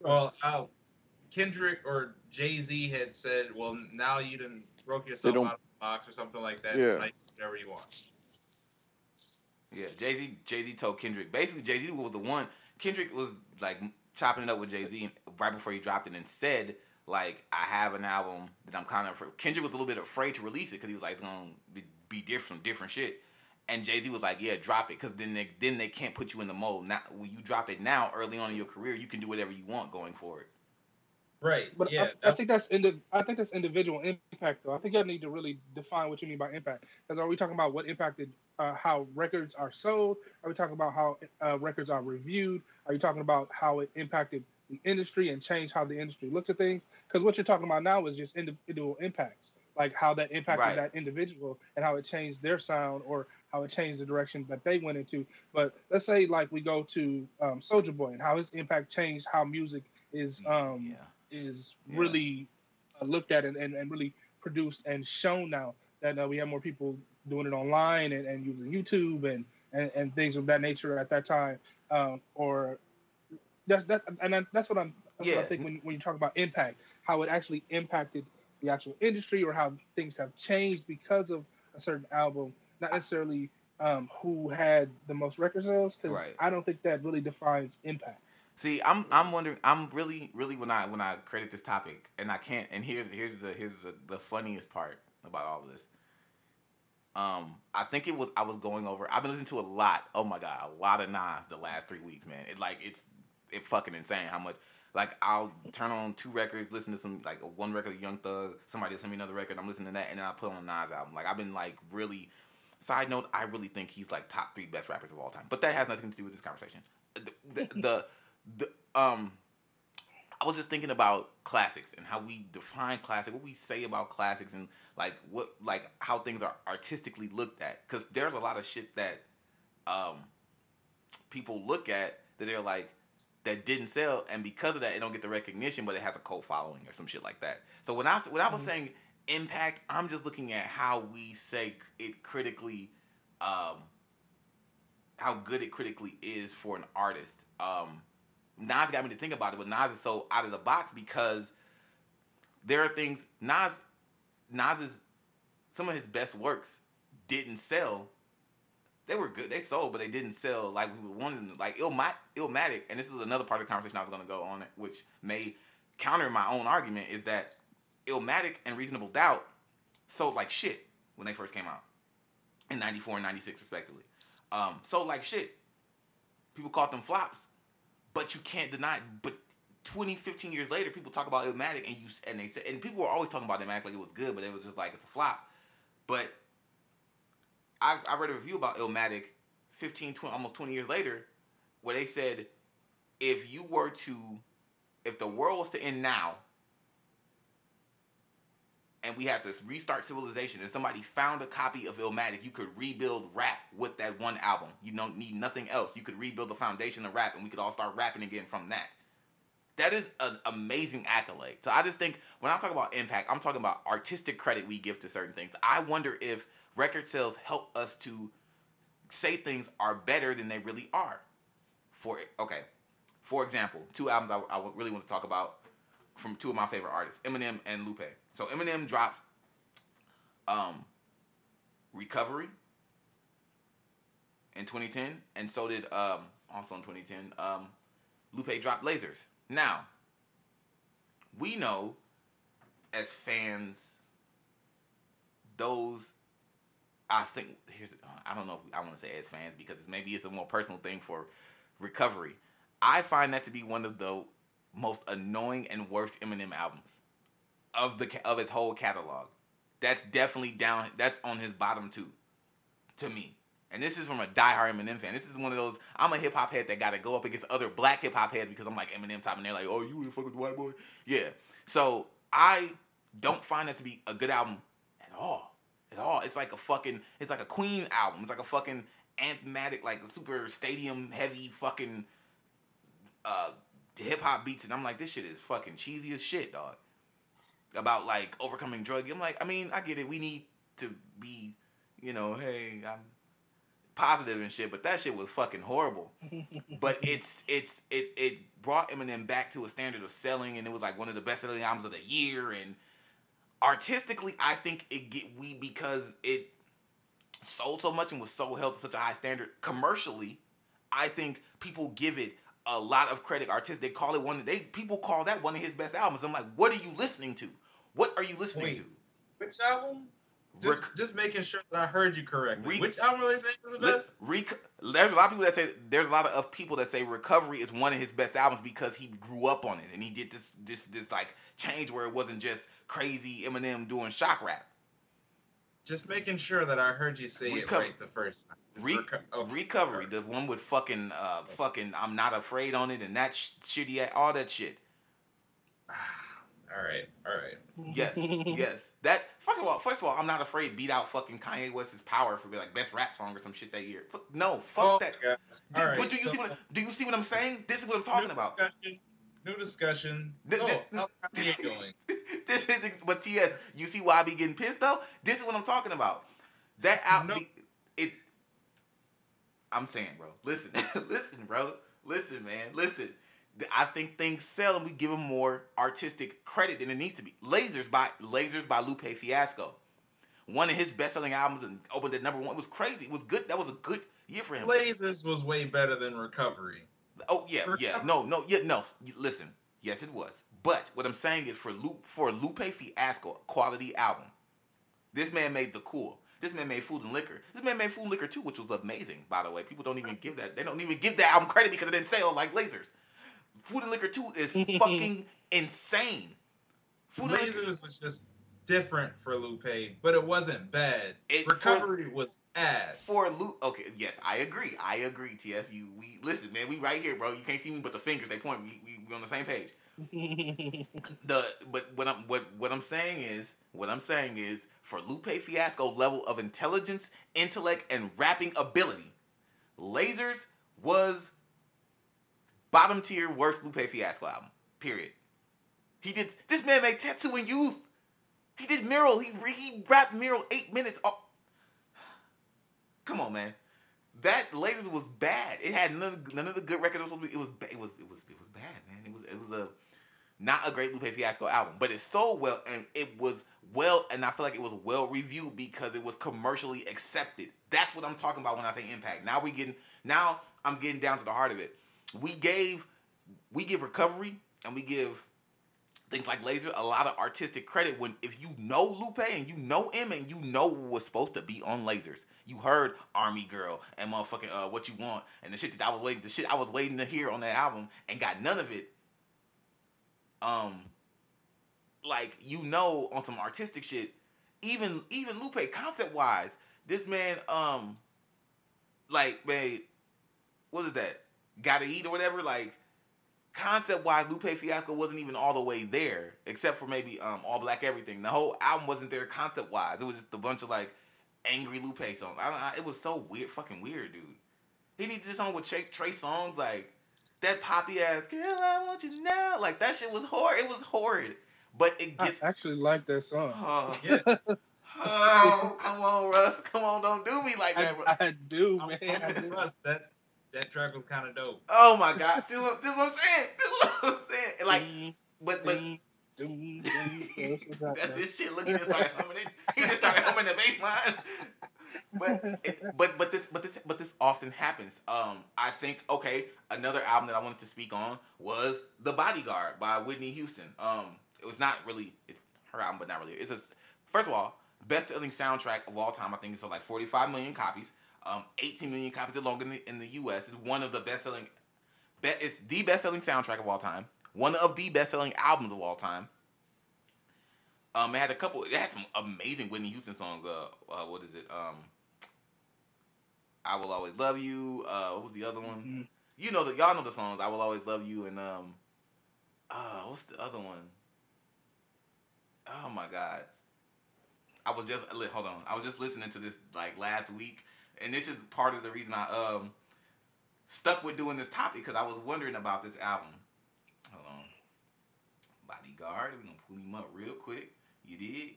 A: well, uh, Kendrick or Jay Z had said, "Well, now you didn't broke yourself
C: don't-
A: out of the box or something like that.
C: Yeah.
A: Yeah. Like whatever you want."
B: Yeah, Jay Z. Jay Z told Kendrick. Basically, Jay Z was the one. Kendrick was like chopping it up with Jay Z right before he dropped it, and said like, "I have an album that I'm kind of." Afraid. Kendrick was a little bit afraid to release it because he was like, "It's gonna be, be different, different shit." And Jay Z was like, "Yeah, drop it, because then they then they can't put you in the mold. Now, when you drop it now, early on in your career, you can do whatever you want going forward."
A: Right.
D: But
A: yeah.
D: I, I think that's indi- I think that's individual impact though. I think you need to really define what you mean by impact. Because are we talking about what impacted uh, how records are sold? Are we talking about how uh, records are reviewed? Are you talking about how it impacted the industry and changed how the industry looks at things? Because what you're talking about now is just individual impacts, like how that impacted
B: Right.
D: that individual and how it changed their sound or how it changed the direction that they went into. But let's say like we go to um, Soulja Boy and how his impact changed how music is um,
B: yeah.
D: Is
B: Yeah.
D: really uh, looked at and, and, and really produced and shown now that uh, we have more people doing it online and, and using YouTube and, and, and things of that nature at that time. Um, or that's that and that- that's what I'm that's what
B: Yeah.
D: I think when, when you talk about impact, how it actually impacted the actual industry or how things have changed because of a certain album, not necessarily um, who had the most record sales, because
B: Right.
D: I don't think that really defines impact.
B: See, I'm I'm wondering. I'm really really when I when I credit this topic, and I can't. And here's here's the here's the, the funniest part about all of this. Um, I think it was I was going over. I've been listening to a lot. Oh my god, a lot of Nas the last three weeks, man. It like it's it fucking insane how much. Like I'll turn on two records, listen to some like one record of Young Thug. Somebody send me another record. I'm listening to that, and then I put on a Nas album. Like I've been like really. Side note, I really think he's like top three best rappers of all time. But that has nothing to do with this conversation. The, the, the, the um I was just thinking about classics and how we define classic, what we say about classics, and like what like how things are artistically looked at. Because there's a lot of shit that um people look at that they're like that didn't sell, and because of that, it don't get the recognition, but it has a cult following or some shit like that. So when I when I was
D: Mhm.
B: saying impact, I'm just looking at how we say it critically. Um, how good it critically is for an artist. Um, Nas got me to think about it, but Nas is so out of the box because there are things Nas Nas's some of his best works didn't sell. They were good, they sold, but they didn't sell like we wanted them. to. Like Illmatic, Illmatic, and this is another part of the conversation I was going to go on, which may counter my own argument, is that Illmatic and Reasonable Doubt sold like shit when they first came out in '94 and '96 respectively. Um, so like shit. People called them flops, but you can't deny. But 20, 15 years later, people talk about Illmatic, and you and they said, and people were always talking about Illmatic like it was good, but it was just like it's a flop. But I, I read a review about Illmatic 15, 20, almost 20 years later, where they said if you were to, if the world was to end now, and we had to restart civilization and somebody found a copy of Illmatic, you could rebuild rap with that one album. You don't need nothing else. You could rebuild the foundation of rap and we could all start rapping again from that. That is an amazing accolade. So I just think when I talk about impact, I'm talking about artistic credit we give to certain things. I wonder if record sales help us to say things are better than they really are. For okay, for example, two albums I, I really want to talk about from two of my favorite artists, Eminem and Lupe. So Eminem dropped um, Recovery in 2010, and so did um, also in 2010 um, Lupe dropped Lasers. Now we know as fans those I think here's I don't know if I want to say as fans because maybe it's a more personal thing for Recovery. I find that to be one of the most annoying and worst Eminem albums of the of his whole catalog. That's definitely down. That's on his bottom two, to me. And this is from a diehard Eminem fan. This is one of those. I'm a hip hop head that got to go up against other black hip hop heads because I'm like Eminem top, and they're like, "Oh, you ain't fucking white boy." Yeah. So I don't find that to be a good album at all. At all. It's like a fucking. It's like a Queen album. It's like a fucking anthematic, like super stadium heavy fucking uh hip hop beats, and I'm like, this shit is fucking cheesy as shit, dog. About like overcoming drug. I'm like, I mean, I get it. We need to be, you know, hey, I'm positive and shit, but that shit was fucking horrible. but it's it's it it brought Eminem back to a standard of selling, and it was like one of the best selling albums of the year. And artistically, I think it get we because it sold so much and was so held to such a high standard. Commercially, I think people give it a lot of credit. Artists they call it one. They people call that one of his best albums. I'm like, what are you listening to? What are you listening
A: Wait.
B: to?
A: Which album? Just,
B: Rec-
A: just making sure that I heard you correctly.
B: Re-
A: Which album are they saying is the best?
B: Rec- there's a lot of people that say there's a lot of people that say Recovery is one of his best albums because he grew up on it and he did this this this like change where it wasn't just crazy Eminem doing shock rap.
A: Just making sure that I heard you say
B: Reco-
A: it right the first time.
B: Re-
A: reco- okay.
B: Recovery, the one with fucking uh fucking I'm not afraid on it and that sh- shitty all that shit.
A: all right, all right.
B: Yes, yes. That fuck of all, first of all, I'm not afraid beat out fucking Kanye West's power for be like best rap song or some shit that year. No, fuck
A: Oh
B: that.
A: my gosh.
B: Do-
A: All right,
B: but do you
A: so-
B: see what do you see what I'm saying? This is what I'm talking about.
A: Discussion, new discussion. So, oh,
B: this-
A: how's Kanye going?
B: this is but TS, you see why I be getting pissed though? This is what I'm talking about. That out
A: No.
B: it I'm saying, bro. Listen, listen, bro. Listen, man. Listen. I think things sell and we give them more artistic credit than it needs to be. Lasers by Lasers by Lupe Fiasco. One of his best-selling albums and opened at number one. It was crazy. It was good. That was a good year for him.
A: Lasers was way better than Recovery.
B: Oh yeah, yeah. No, no, yeah, no. Listen, yes, it was. But what I'm saying is for Lupe for Lupe Fiasco, quality album. This man made the cool. This man made Food and Liquor. This man made Food and Liquor too, which was amazing, by the way. People don't even give that. They don't even give that album credit because it didn't sell like Lasers. Food and Liquor two is fucking insane. Food and Liquor.
A: Lasers was just different for Lupe, but it wasn't bad.
B: It-
A: Recovery was ass.
B: For Lupe, okay, yes, I agree. I agree. Ts, you, we listen, man. We right here, bro. You can't see me, but the fingers they point. We, we, we on the same page. the but what I'm what what I'm saying is what I'm saying is for Lupe Fiasco level of intelligence, intellect, and rapping ability, Lasers was bottom tier worst Lupe Fiasco album. Period. He did this man made Tetsuo and Youth. He did Mural. He he rapped Mural eight minutes. Oh. Come on, man. That Lasers was bad. It had none of, none of the good records. It was it was it was it was it was bad, man. It was it was a not a great Lupe Fiasco album, but it sold well and it was well, and I feel like it was well reviewed because it was commercially accepted. That's what I'm talking about when I say impact. Now we getting now I'm getting down to the heart of it. We gave we give recovery and we give things like laser a lot of artistic credit when if you know Lupe and you know him and you know what was supposed to be on lasers. You heard Army Girl and motherfucking uh, what you want and the shit that I was waiting the shit I was waiting to hear on that album and got none of it. Um like you know on some artistic shit, even even Lupe concept wise, this man um like man what is that? Gotta eat or whatever, like concept wise, Lupe Fiasco wasn't even all the way there, except for maybe um All Black Everything. The whole album wasn't there concept wise. It was just a bunch of like angry Lupe songs. I don't. I, it was so weird, fucking weird, dude. He needed this song with Trey, Trey Songz like that poppy ass "Girl, I Want You Now." Like that shit was horrid. It was horrid, but it gets.
D: I
B: gets.
D: actually like that song.
B: Oh,
A: Yeah.
B: oh, come on, Russ. Come on, don't do me like that. bro.
D: I, I do, man.
A: with
D: I do.
A: Russ, that that track was kind of dope.
B: Oh my god, this is, what, this is what I'm saying. This is what I'm saying. And like, but but That's
D: man.
B: his shit. Look, he just started humming it. He just started humming the bass line. But it, but but this but this but this often happens. Um, I think okay, another album that I wanted to speak on was The Bodyguard by Whitney Houston. Um, it was not really it's her album, but not really. It's a first of all best selling soundtrack of all time. I think it's sold like 45 million copies. Um, 18 million copies alone in the, in the U.S. It's one of the best selling. Be, it's the best selling soundtrack of all time. One of the best selling albums of all time. Um, it had a couple. It had some amazing Whitney Houston songs. Uh, uh what is it? Um, I will always love you. Uh, what was the other one?
D: Mhm.
B: You know the y'all know the songs. I will always love you and um, uh, what's the other one? Oh my god. I was just hold on. I was just listening to this like last week, and this is part of the reason I um stuck with doing this topic because I was wondering about this album. Hold on. Bodyguard. We're gonna pull him up real quick. You did?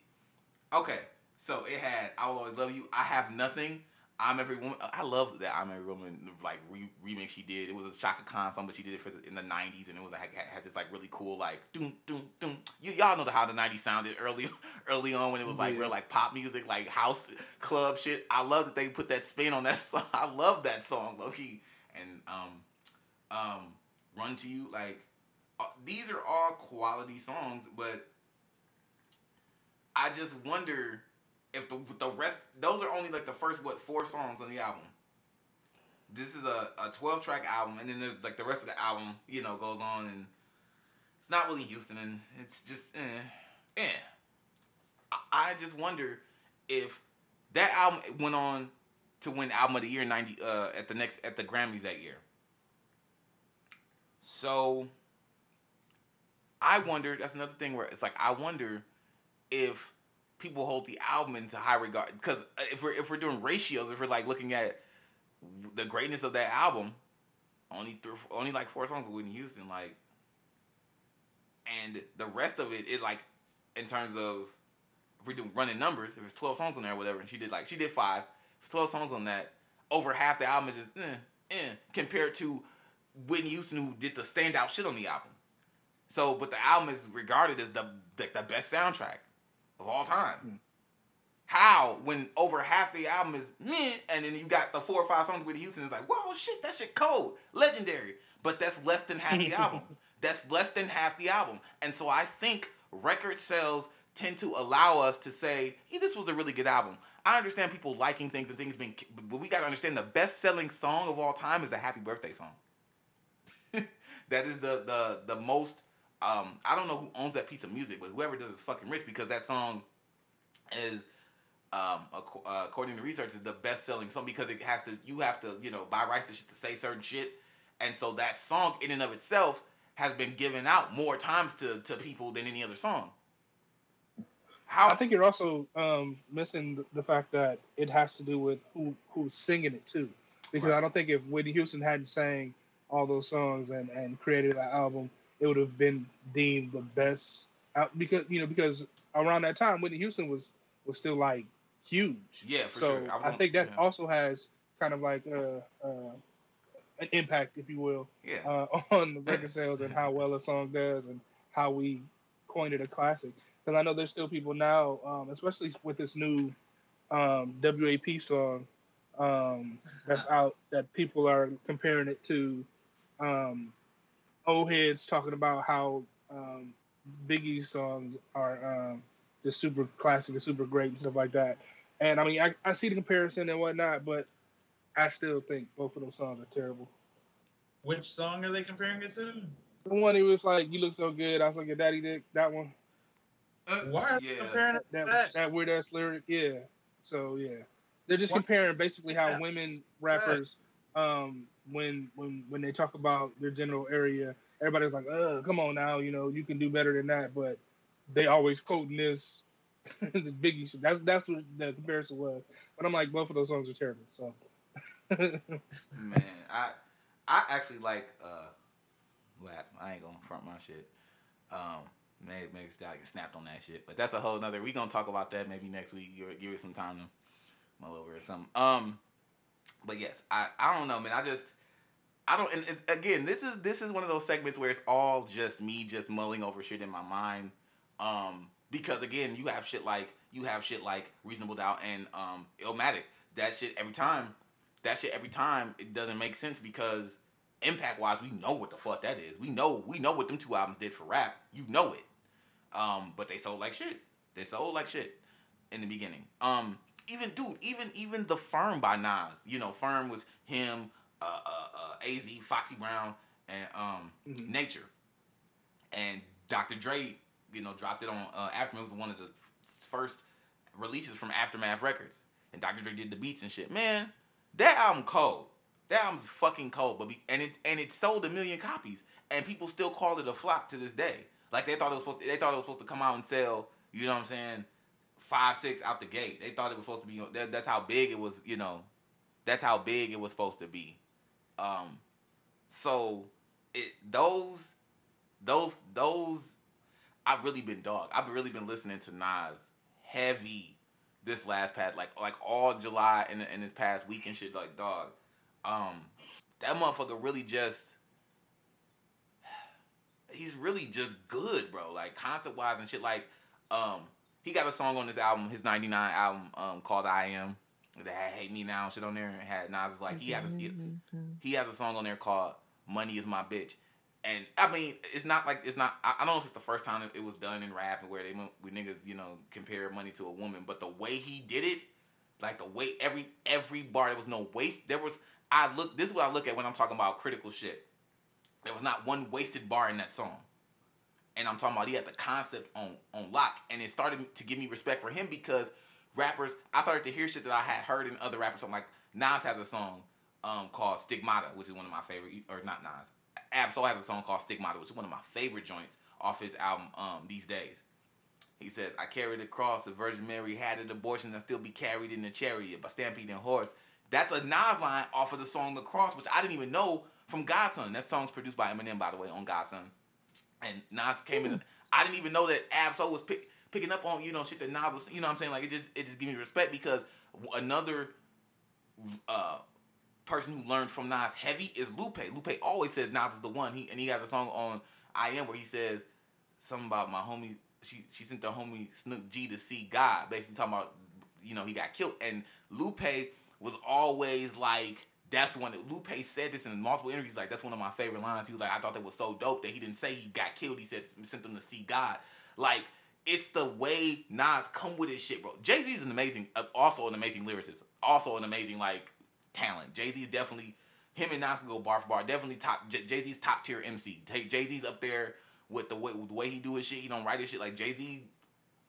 B: Okay. So it had I Will Always Love You. I Have Nothing. I'm Every Woman. I love that I'm Every Woman like re- remix she did. It was a Chaka Khan song, but she did it for the, in the 90s, and it was like had, this like really cool like doom doom doom. You y'all know the, how the 90s sounded early early on when it was like
D: Yeah.
B: real like pop music, like house club shit. I love that they put that spin on that song. I love that song, Loki. And um um Run to You like uh, these are all quality songs, but I just wonder if the the rest those are only like the first what four songs on the album. This is a, a 12 track album, and then there's like the rest of the album, you know, goes on, and it's not Willie Houston, and it's just eh, eh. I, I just wonder if that album went on to win album of the year 90 uh, at the next at the Grammys that year. So I wonder. That's another thing where it's like I wonder if people hold the album into high regard because if we're if we're doing ratios, if we're like looking at the greatness of that album, only th- only like four songs with Whitney Houston, like, and the rest of it, it like in terms of if we're doing running numbers, if it's twelve songs on there or whatever, and she did like she did five, twelve songs on that, over half the album is just eh, eh, compared to Whitney Houston who did the standout shit on the album. So, but the album is regarded as the the, the best soundtrack of all time. Mm. How when over half the album is meh, and then you got the four or five songs with Houston, it's like, whoa, shit, that shit cold, legendary. But that's less than half the album. That's less than half the album. And so I think record sales tend to allow us to say, yeah, this was a really good album. I understand people liking things and things being, but we got to understand the best selling song of all time is the Happy Birthday song. that is the the the most um, I don't know who owns that piece of music, but whoever does is fucking rich because that song is, um, uh, according to research, is the best selling song because it has to. You have to, you know, buy rights to shit to say certain shit, and so that song in and of itself has been given out more times to to people than any other song.
D: How I think you're also um, missing the fact that it has to do with who who's singing it too, because right. I don't think if Whitney Houston hadn't sang all those songs and and created that album it would have been deemed the best out because you know because around that time Whitney Houston was was still like huge.
B: Yeah, for
D: so
B: sure.
D: I, I think that yeah. also has kind of like uh, uh, an impact, if you will,
B: yeah.
D: uh, on the record sales and how well a song does and how we coined it a classic. Because I know there's still people now, um, especially with this new um, WAP song um, that's out, that people are comparing it to um, old heads talking about how um, Biggie's songs are um, just super classic and super great and stuff like that. And I mean, I, I see the comparison and whatnot, but I still think both of those songs are terrible.
A: Which song are they comparing it to?
D: The one he was like, "You look so good." I was like, "Your daddy dick." That one.
A: Uh, Why are yeah. comparing
D: that, that, that? that weird ass lyric? Yeah. So yeah, they're just what? comparing basically how women rappers um, when when when they talk about their general area, everybody's like, "Uh, come on now, you know, you can do better than that." But they always quoting this the Biggie shit. That's that's what the comparison was. But I'm like, both of those songs are terrible. So,
B: man, I I actually like uh, rap. I ain't gonna front my shit. Um, Meg Meg Stallion snapped on that shit, but that's a whole nother. We gonna talk about that maybe next week. Give, give it some time to mull over or something. Um, but yes, I I don't know, man. I just I don't. And, and, again, this is this is one of those segments where it's all just me just mulling over shit in my mind. Um, because again, you have shit like you have shit like Reasonable Doubt and um, Illmatic. That shit every time. That shit every time it doesn't make sense because impact wise, we know what the fuck that is. We know we know what them two albums did for rap. You know it. Um, but they sold like shit. They sold like shit in the beginning. Um, even dude, even even the Firm by Nas. You know, Firm was him, uh, uh, uh Az, Foxy Brown, and um, mm-hmm. Nature, and Dr. Dre. You know, dropped it on uh, Aftermath. Was one of the first releases from Aftermath Records, and Dr. Dre did the beats and shit. Man, that album cold. That album's fucking cold, but be, and it and it sold a million copies, and people still call it a flop to this day. Like they thought it was supposed to, they thought it was supposed to come out and sell. You know what I'm saying? Five six out the gate. They thought it was supposed to be. That, that's how big it was. You know, that's how big it was supposed to be. Um, so it those those those I've really been dog. I've really been listening to Nas heavy this last past like like all July and in this past week and shit like dog. Um, that motherfucker really just he's really just good, bro. Like concept wise and shit. Like um, he got a song on his album, his '99 album, um, called "I Am." That had "Hate Me Now" shit on there. And had Nas is like he has a, he has a song on there called "Money Is My Bitch," And I mean, it's not like it's not. I, I don't know if it's the first time it was done in rap where they went we niggas you know compare money to a woman, but the way he did it, like the way every every bar there was no waste. There was I look. This is what I look at when I'm talking about critical shit. There was not one wasted bar in that song. And I'm talking about he had the concept on on lock, and it started to give me respect for him because rappers, I started to hear shit that I had heard in other rappers. So I'm like, Nas has a song um, called Stigmata, which is one of my favorite, or not Nas. Ab-Soul has a song called Stigmata, which is one of my favorite joints off his album um, These Days. He says, I carried the cross, the Virgin Mary had an abortion and still be carried in a chariot by stampeding horse. That's a Nas line off of the song The Cross, which I didn't even know from God's Son. That song's produced by Eminem, by the way, on God's Son. And Nas came in. I didn't even know that Ab-Soul was pick, picking up on, you know, shit that Nas was, you know what I'm saying? Like, it just, it just gave me respect because another uh, person who learned from Nas heavy is Lupe. Lupe always says Nas is the one. He and he has a song on I Am where he says something about my homie. She she sent the homie Snook G to see God, basically talking about you know he got killed. And Lupe was always like that's one that Lupe said this in multiple interviews. Like that's one of my favorite lines. He was like, I thought that was so dope that he didn't say he got killed. He said sent them to see God. Like it's the way Nas come with his shit, bro. Jay Z is an amazing, uh, also an amazing lyricist, also an amazing like talent. Jay Z is definitely him and Nas can go bar for bar. Definitely top. Jay Z's top tier MC. Jay Z's up there with the way with the way he do his shit. He don't write his shit like Jay Z.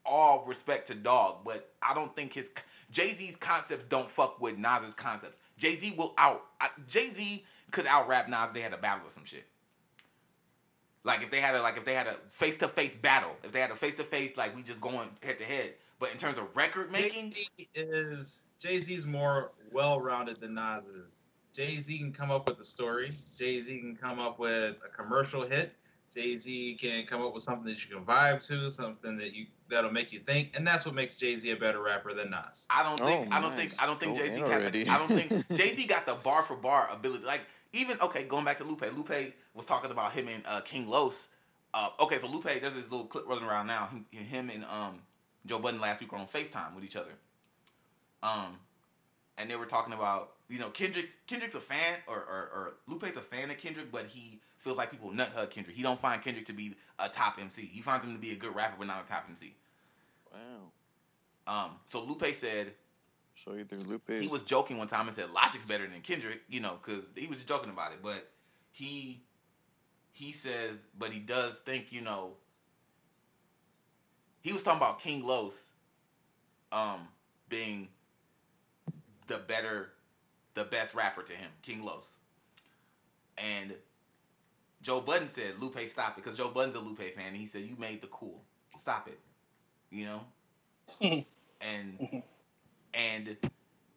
B: All respect to Dog, but I don't think his Jay Z's concepts don't fuck with Nas's concepts. Jay Z will out. Jay Z could out rap Nas. If they had a battle or some shit. Like if they had a like if they had a face to face battle, if they had a face to face like we just going head to head. But in terms of record making,
A: Jay-Z is Jay Z's more well rounded than Nas is. Jay Z can come up with a story. Jay Z can come up with a commercial hit. Jay Z can come up with something that you can vibe to, something that you that'll make you think, and that's what makes Jay Z a better rapper than Nas.
B: I don't think. Oh, I don't nice. think. I don't think Jay Z. I don't think Jay Z got the bar for bar ability. Like even okay, going back to Lupe. Lupe was talking about him and uh, King Los. Uh, okay, so Lupe, there's this little clip running around now. Him and um, Joe Budden last week were on Facetime with each other. Um, and they were talking about you know Kendrick's Kendrick's a fan or, or, or Lupe's a fan of Kendrick, but he feels like people nut hug Kendrick. He don't find Kendrick to be a top MC. He finds him to be a good rapper, but not a top MC.
C: Wow.
B: Um. So Lupe said.
C: So either Lupe.
B: He was joking one time and said Logic's better than Kendrick. You know, because he was just joking about it, but he he says, but he does think you know. He was talking about King Los, um, being the better, the best rapper to him, King Los. And Joe Budden said, Lupe, stop it. Because Joe Budden's a Lupe fan. And he said, You made the cool. Stop it. You know? and and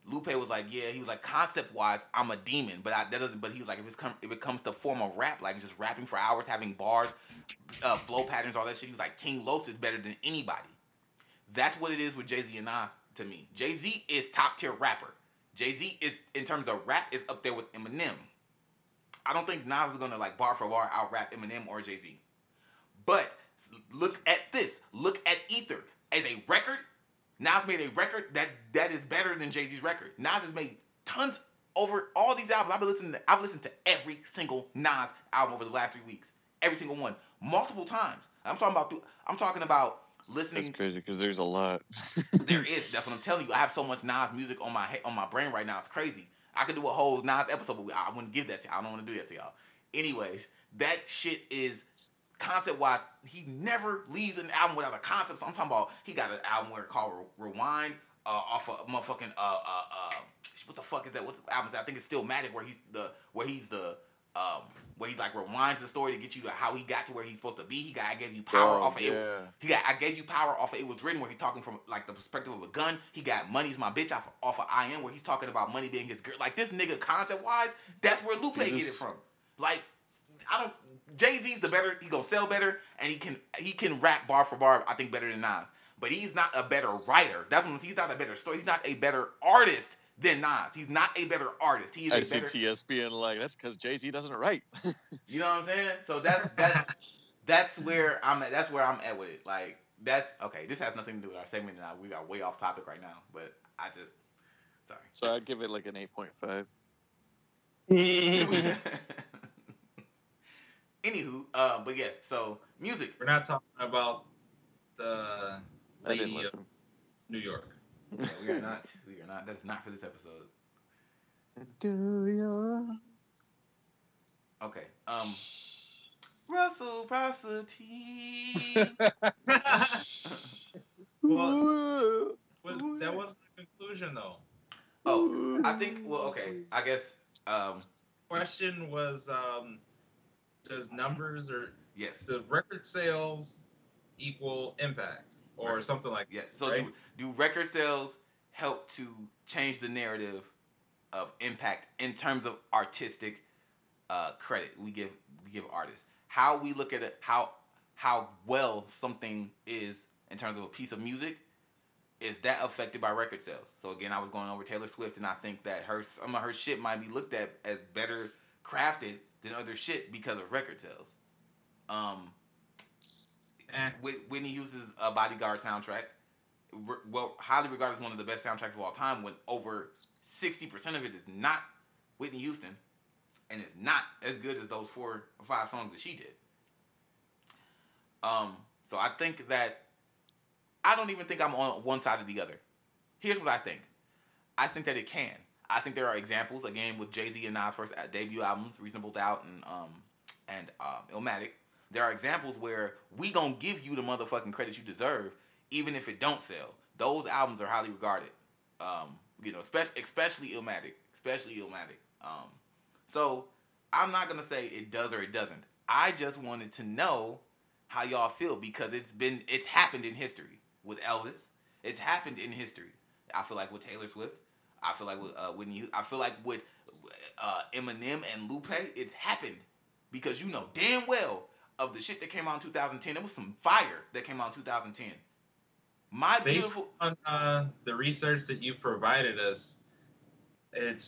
B: Lupe was like, Yeah, he was like, concept wise, I'm a demon. But I, that doesn't but he was like, if it's come if it comes to form of rap, like just rapping for hours, having bars, uh, flow patterns, all that shit, he was like, King Los is better than anybody. That's what it is with Jay-Z and Nas to me. Jay-Z is top tier rapper. Jay Z is in terms of rap is up there with Eminem. I don't think Nas is gonna like bar for bar out rap Eminem or Jay Z. But look at this. Look at Ether as a record. Nas made a record that that is better than Jay Z's record. Nas has made tons over all these albums. I've been listening. To, I've listened to every single Nas album over the last three weeks. Every single one, multiple times. I'm talking about. I'm talking about listening.
C: That's crazy because there's a lot.
B: there is. That's what I'm telling you. I have so much Nas music on my on my brain right now. It's crazy. I could do a whole Nas episode, but I wouldn't give that to y'all. I don't want to do that to y'all. Anyways, that shit is concept wise. He never leaves an album without a concept. So I'm talking about he got an album where called Rewind uh, off of motherfucking uh uh uh. What the fuck is that? What album is that? I think it's Stillmatic where he's the where he's the um, where he like rewinds the story to get you to how he got to where he's supposed to be. He got I gave you power oh, off of yeah. it. He got I gave you power off of it was written where he's talking from like the perspective of a gun. He got money's my bitch off, off of I am where he's talking about money being his girl. Like this nigga concept wise, that's where Lupe get it from. Like I don't Jay Z's the better. He gonna sell better, and he can he can rap bar for bar. I think better than Nas. But he's not a better writer. That's when he's not a better story. He's not a better artist than Nas. He's not a better artist. He is I a see better.
C: TS being like, that's because Jay Z doesn't write.
B: you know what I'm saying? So that's that's that's where I'm at. That's where I'm at with it. Like that's okay. This has nothing to do with our segment now. We got way off topic right now, but I just sorry.
C: So I'd give it like an eight point five.
B: Anywho, uh, but yes, so music.
A: We're not talking about the lady of. New York.
B: Yeah, we are not. We are not. That's not for this episode.
C: Do you?
B: Okay. Um, reciprocity.
A: well, was, that wasn't the conclusion though.
B: oh, I think. Well, okay. I guess. Um,
A: Question was, um, does numbers or
B: yes.
A: the record sales equal impact or
B: Right.
A: something like
B: Yes. So
A: Right.
B: do, do record sales help to change the narrative of impact in terms of artistic uh, credit we give we give artists? How we look at it, how how well something is in terms of a piece of music, is that affected by record sales? So again, I was going over Taylor Swift, and I think that her some of her shit might be looked at as better crafted than other shit because of record sales. Um,
A: Eh.
B: Whitney Houston's uh, Bodyguard soundtrack, re- well, highly regarded as one of the best soundtracks of all time. When over sixty percent of it is not Whitney Houston, and it's not as good as those four or five songs that she did. Um, so I think that I don't even think I'm on one side or the other. Here's what I think. I think that it can. I think there are examples again with Jay Z and Nas' first uh, debut albums, Reasonable Doubt and um and um, Illmatic. There are examples where we gonna give you the motherfucking credit you deserve, even if it don't sell. Those albums are highly regarded. Um, you know, especially especially Illmatic, especially Illmatic. Um, so I'm not gonna say it does or it doesn't. I just wanted to know how y'all feel because it's been it's happened in history with Elvis. It's happened in history. I feel like with Taylor Swift. I feel like with uh, Whitney. I feel like with uh, Eminem and Lupe. It's happened because you know damn well of the shit that came out in 2010. It was some fire that came out in 2010. My
A: Based
B: beautiful.
A: on uh, the research that you provided us, it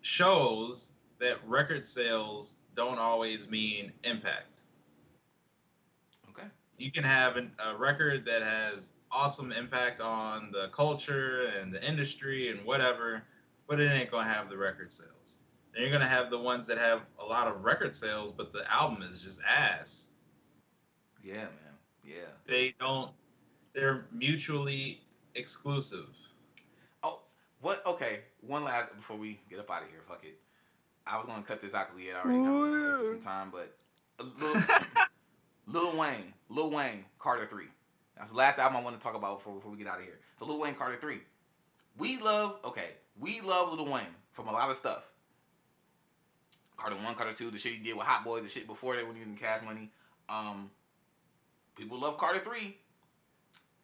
A: shows that record sales don't always mean impact.
B: Okay.
A: You can have an, a record that has awesome impact on the culture and the industry and whatever, but it ain't gonna have the record sales. And you're gonna have the ones that have a lot of record sales, but the album is just ass.
B: Yeah, man. Yeah.
A: They don't. They're mutually exclusive.
B: Oh, what? Okay. One last before we get up out of here. Fuck it. I was gonna cut this out because we had already kind of wasted some time, but a little, Lil Wayne, Lil Wayne, Carter Three. That's the last album I want to talk about before, before we get out of here. So Lil Wayne, Carter Three. We love. Okay, we love Lil Wayne from a lot of stuff. Carter One, Carter Two, the shit he did with Hot Boys, the shit before they were using Cash Money. Um, people love Carter Three,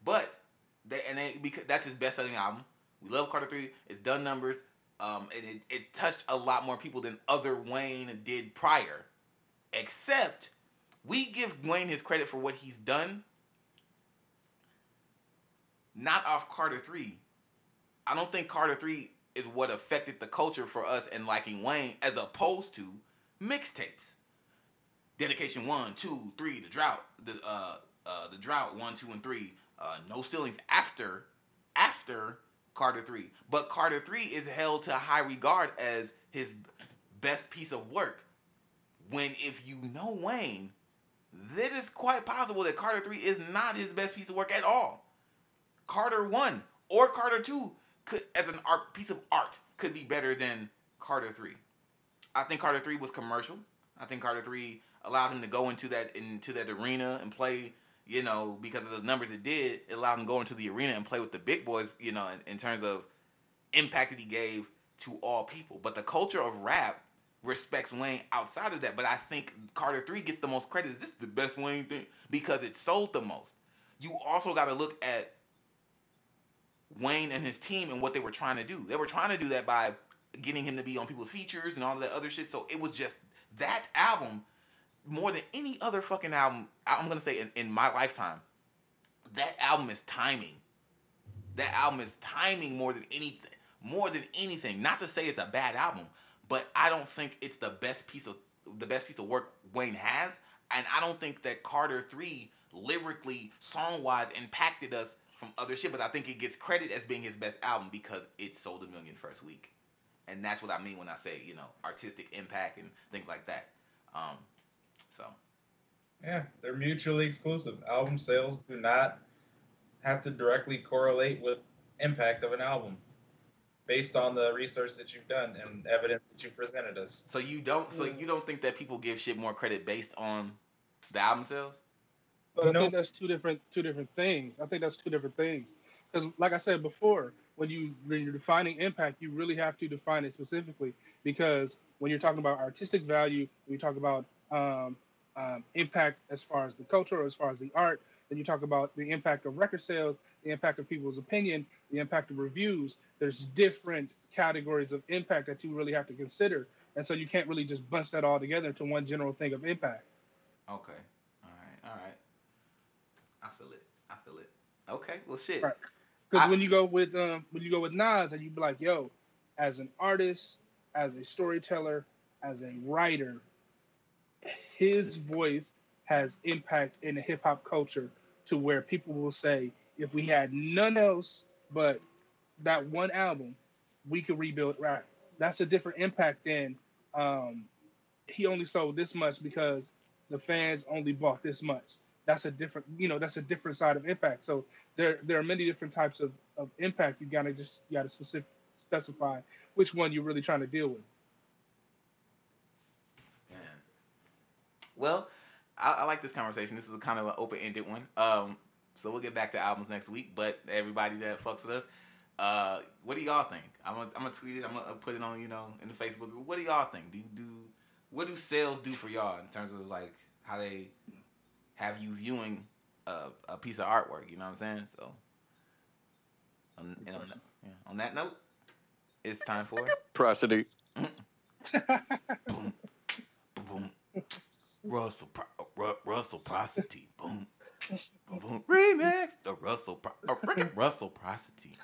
B: but they and they because that's his best selling album. We love Carter Three. It's done numbers. Um, and it, it touched a lot more people than other Wayne did prior. Except we give Wayne his credit for what he's done. Not off Carter Three. I don't think Carter Three is what affected the culture for us and liking Wayne as opposed to mixtapes. Dedication one, two, three, the drought, the uh, uh, the drought one, two, and three. Uh, no ceilings after after Carter three, but Carter three is held to high regard as his best piece of work. When if you know Wayne, it is quite possible that Carter three is not his best piece of work at all. Carter one or Carter two could, as an art piece of art, could be better than Carter three. I think Carter three was commercial. I think Carter three allowed him to go into that into that arena and play. You know, because of the numbers it did, it allowed him to go into the arena and play with the big boys. You know, in, in terms of impact that he gave to all people. But the culture of rap respects Wayne outside of that. But I think Carter three gets the most credit. This is the best Wayne thing because it sold the most. You also got to look at Wayne and his team and what they were trying to do. They were trying to do that by getting him to be on people's features and all that other shit. So it was just that album more than any other fucking album. I'm gonna say in, in my lifetime, that album is timing. That album is timing more than anything. More than anything. Not to say it's a bad album, but I don't think it's the best piece of the best piece of work Wayne has. And I don't think that Carter Three lyrically, song wise, impacted us from other shit. But I think it gets credit as being his best album because it sold a million first week. And that's what I mean when I say, you know, artistic impact and things like that. Um, so
A: Yeah, they're mutually exclusive. Album sales do not have to directly correlate with impact of an album based on the research that you've done and evidence that you presented us.
B: So you don't so you don't think that people give shit more credit based on the album sales?
D: But I
A: No.
D: think that's two different two different things. I think that's two different things. Because, like I said before, when you when you're defining impact, you really have to define it specifically. Because when you're talking about artistic value, when you talk about um, um, impact as far as the culture or as far as the art, then you talk about the impact of record sales, the impact of people's opinion, the impact of reviews. There's different categories of impact that you really have to consider, and so you can't really just bunch that all together into one general thing of impact.
B: Okay. All right. All right. I feel it. I feel it. Okay. Well, shit.
D: Right. Because
B: I-
D: when you go with um, when you go with Nas and you be like, yo, as an artist, as a storyteller, as a writer, his voice has impact in the hip hop culture to where people will say, if we had none else but that one album, we could rebuild rap. That's a different impact than um, he only sold this much because the fans only bought this much. That's a different, you know, that's a different side of impact. So there there are many different types of, of impact. You gotta just you gotta specific specify which one you're really trying to deal with.
B: Man. Well, I, I like this conversation. This is a kind of an open ended one. Um, so we'll get back to albums next week. But everybody that fucks with us, uh, what do y'all think? I'm gonna, I'm gonna tweet it. I'm gonna put it on you know in the Facebook group. What do y'all think? Do you do what do sales do for y'all in terms of like how they have you viewing a, a piece of artwork? You know what I'm saying? So, on, on, that, yeah, on that note, it's time for
C: Prosody.
B: boom, boom, Russell, Pro- Ru- Russell Prosody, boom, boom, boom, remix the Russell, Pro- uh, Russell Prosody.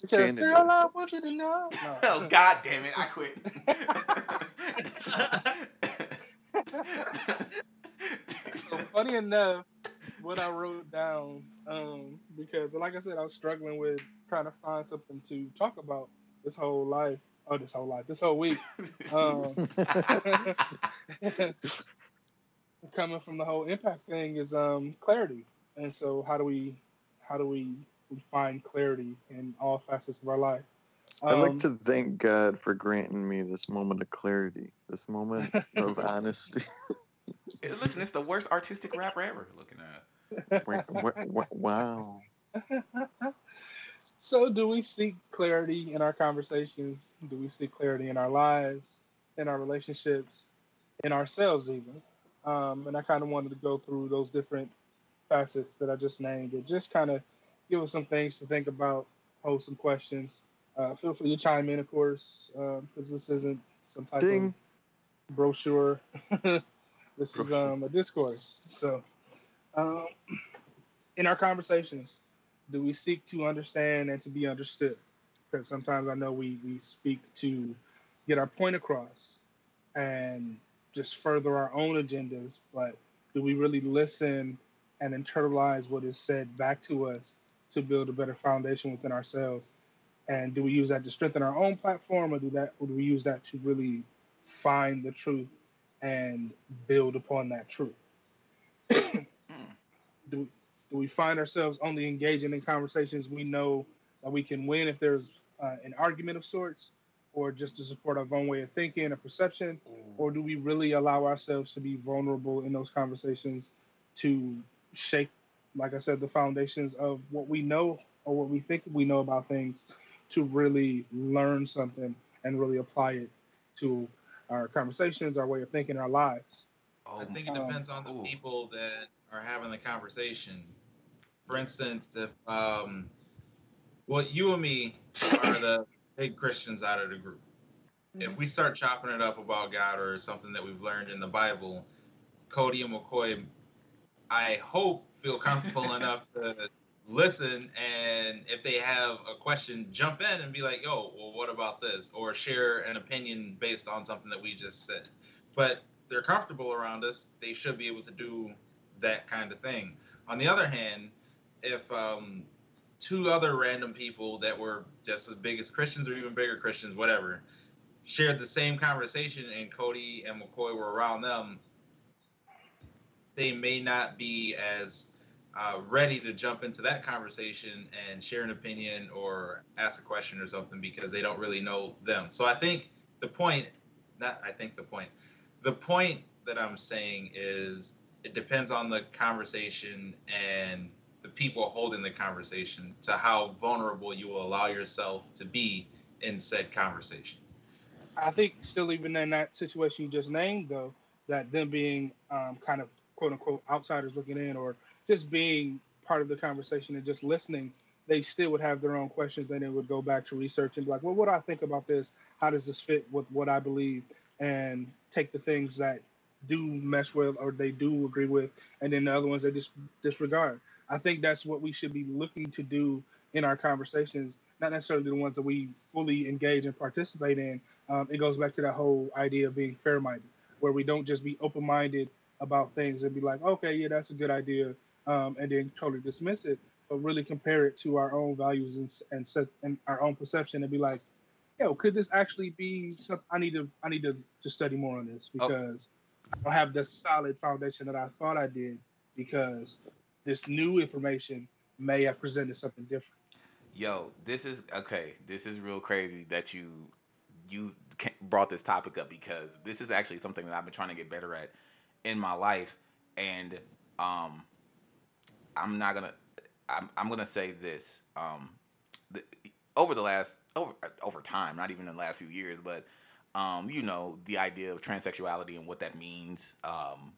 D: Because girl. I want you to know. No.
B: Oh God damn it! I quit.
D: so funny enough, what I wrote down, um, because like I said, I was struggling with trying to find something to talk about this whole life. Oh, this whole life, this whole week. Um, coming from the whole impact thing is um, clarity, and so how do we, how do we, we find clarity in all facets of our life?
C: I'd like
D: Um,
C: to thank God for granting me this moment of clarity, this moment of honesty.
B: Listen, it's the worst artistic rapper ever. Looking at.
C: Wow.
D: So, do we seek clarity in our conversations? Do we seek clarity in our lives, in our relationships, in ourselves, even? Um, and I kind of wanted to go through those different facets that I just named and just kind of give us some things to think about, pose some questions. Uh, feel free to chime in, of course, because this isn't some type
C: Ding.
D: of brochure. this is um, a discourse. So, um, in our conversations, do we seek to understand and to be understood? Because sometimes I know we, we speak to get our point across and just further our own agendas, but do we really listen and internalize what is said back to us to build a better foundation within ourselves? And do we use that to strengthen our own platform, or do that, or do we use that to really find the truth and build upon that truth?
B: Mm.
D: do, do we find ourselves only engaging in conversations we know that we can win if there's uh, an argument of sorts, or just to support our own way of thinking or perception? Or do we really allow ourselves to be vulnerable in those conversations to shake, like I said, the foundations of what we know or what we think we know about things to really learn something and really apply it to our conversations, our way of thinking, our lives?
B: Oh,
A: I think it
D: Um,
A: depends on the
B: ooh.
A: people that are having the conversation. For instance, if um, well, you and me are the big Christians out of the group. If we start chopping it up about God or something that we've learned in the Bible, Cody and McCoy, I hope feel comfortable enough to listen and if they have a question, jump in and be like, "Yo, well, what about this?" or share an opinion based on something that we just said. But they're comfortable around us, they should be able to do that kind of thing. On the other hand, if um, two other random people that were just as big as Christians or even bigger Christians, whatever, shared the same conversation and Cody and McCoy were around them, they may not be as uh, ready to jump into that conversation and share an opinion or ask a question or something because they don't really know them. So I think the point, not I think the point, the point that I'm saying is it depends on the conversation and the people holding the conversation to how vulnerable you will allow yourself to be in said conversation.
D: I think still even in that situation you just named though, that them being um, kind of quote unquote outsiders looking in or just being part of the conversation and just listening, they still would have their own questions. Then they would go back to research and be like, well, what do I think about this? How does this fit with what I believe? And take the things that do mesh with or they do agree with, and then the other ones they just disregard. I think that's what we should be looking to do in our conversations, not necessarily the ones that we fully engage and participate in. Um, it goes back to that whole idea of being fair minded, where we don't just be open minded about things and be like, okay, yeah, that's a good idea, um, and then totally dismiss it, but really compare it to our own values and and, set, and our own perception and be like, yo, could this actually be something? I need to I need to, to study more on this
B: Oh.
D: because I don't have the solid foundation that I thought I did because this new information may have presented something different.
B: Yo, this is okay. This is real crazy that you you brought this topic up because this is actually something that I've been trying to get better at in my life, and um, I'm not gonna. I'm, I'm gonna say this. Um, the, over the last over over time, not even in the last few years, but um, you know, the idea of transsexuality and what that means um.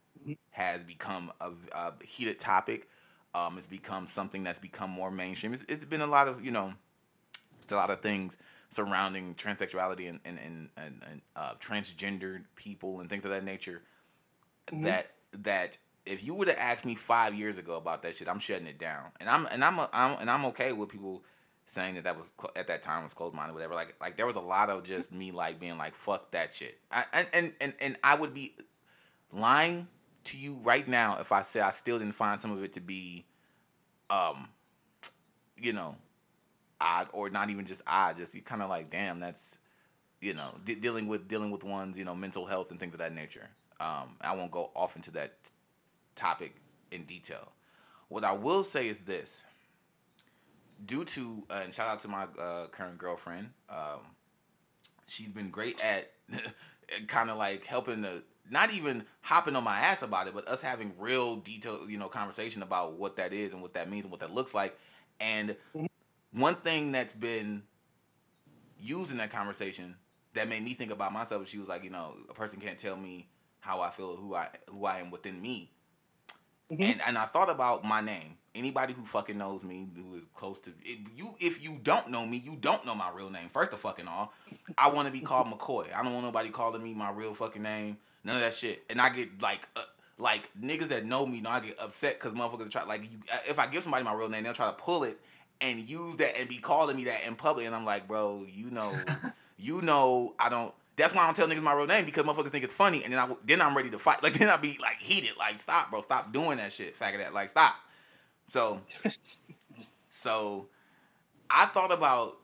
B: Has become a, a heated topic. Um, it's become something that's become more mainstream. It's, it's been a lot of you know, it's a lot of things surrounding transsexuality and and and, and, and uh, transgendered people and things of that nature.
D: Mhm.
B: That that if you would have asked me five years ago about that shit, I'm shutting it down. And I'm and I'm, I'm and I'm okay with people saying that that was cl- at that time was closed minded, whatever. Like like there was a lot of just me like being like fuck that shit. I, and and and and I would be lying to you right now if I said I still didn't find some of it to be, um, you know, odd or not even just odd. Just you kind of like damn that's. You know, de- dealing with dealing with one's you know mental health and things of that nature. Um, I won't go off into that t- topic in detail. What I will say is this: due to uh, and shout out to my uh, current girlfriend, um, she's been great at kind of like helping to not even hopping on my ass about it, but us having real detailed you know conversation about what that is and what that means and what that looks like. And
D: Mhm.
B: one thing that's been used in that conversation that made me think about myself. She was like, you know, a person can't tell me how I feel, who I who I am within me.
D: Mhm.
B: And and I thought about my name. Anybody who fucking knows me, who is close to if you, if you don't know me, you don't know my real name. First of fucking all, I want to be called McCoy. I don't want nobody calling me my real fucking name. None of that shit. And I get like. Uh, like niggas that know me, know I get upset because motherfuckers try like you, if I give somebody my real name, they'll try to pull it and use that and be calling me that in public, and I'm like, bro, you know, you know, I don't. That's why I don't tell niggas my real name because motherfuckers think it's funny, and then I then I'm ready to fight. Like then I be like heated, like stop, bro, stop doing that shit, faggot. That like stop. So, so I thought about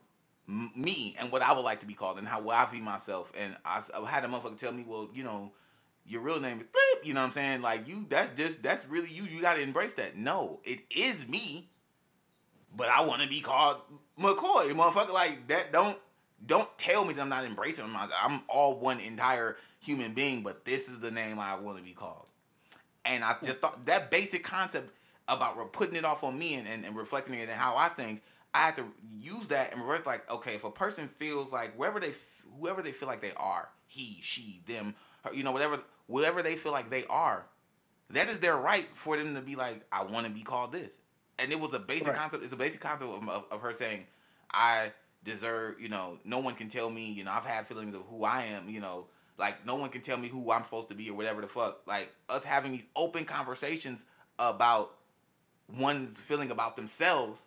B: me and what I would like to be called and how I view myself, and I, I had a motherfucker tell me, well, you know, your real name is Bleep. You know what I'm saying? Like you, that's just that's really you. You got to embrace that. No, it is me, but I want to be called McCoy, motherfucker. Like that. Don't don't tell me that I'm not embracing myself. I'm all one entire human being, but this is the name I want to be called. And I just thought that basic concept about putting it off on me and, and, and reflecting it and how I think, I have to use that and reverse like, okay, if a person feels like wherever they, whoever they feel like they are, he, she, them, you know, whatever, whatever they feel like they are, that is their right for them to be like, I want to be called this. And it was a basic
D: Right.
B: concept. It's a basic concept of, of, of her saying, I deserve, you know, no one can tell me, you know, I've had feelings of who I am, you know, like no one can tell me who I'm supposed to be or whatever the fuck. Like us having these open conversations about one's feeling about themselves,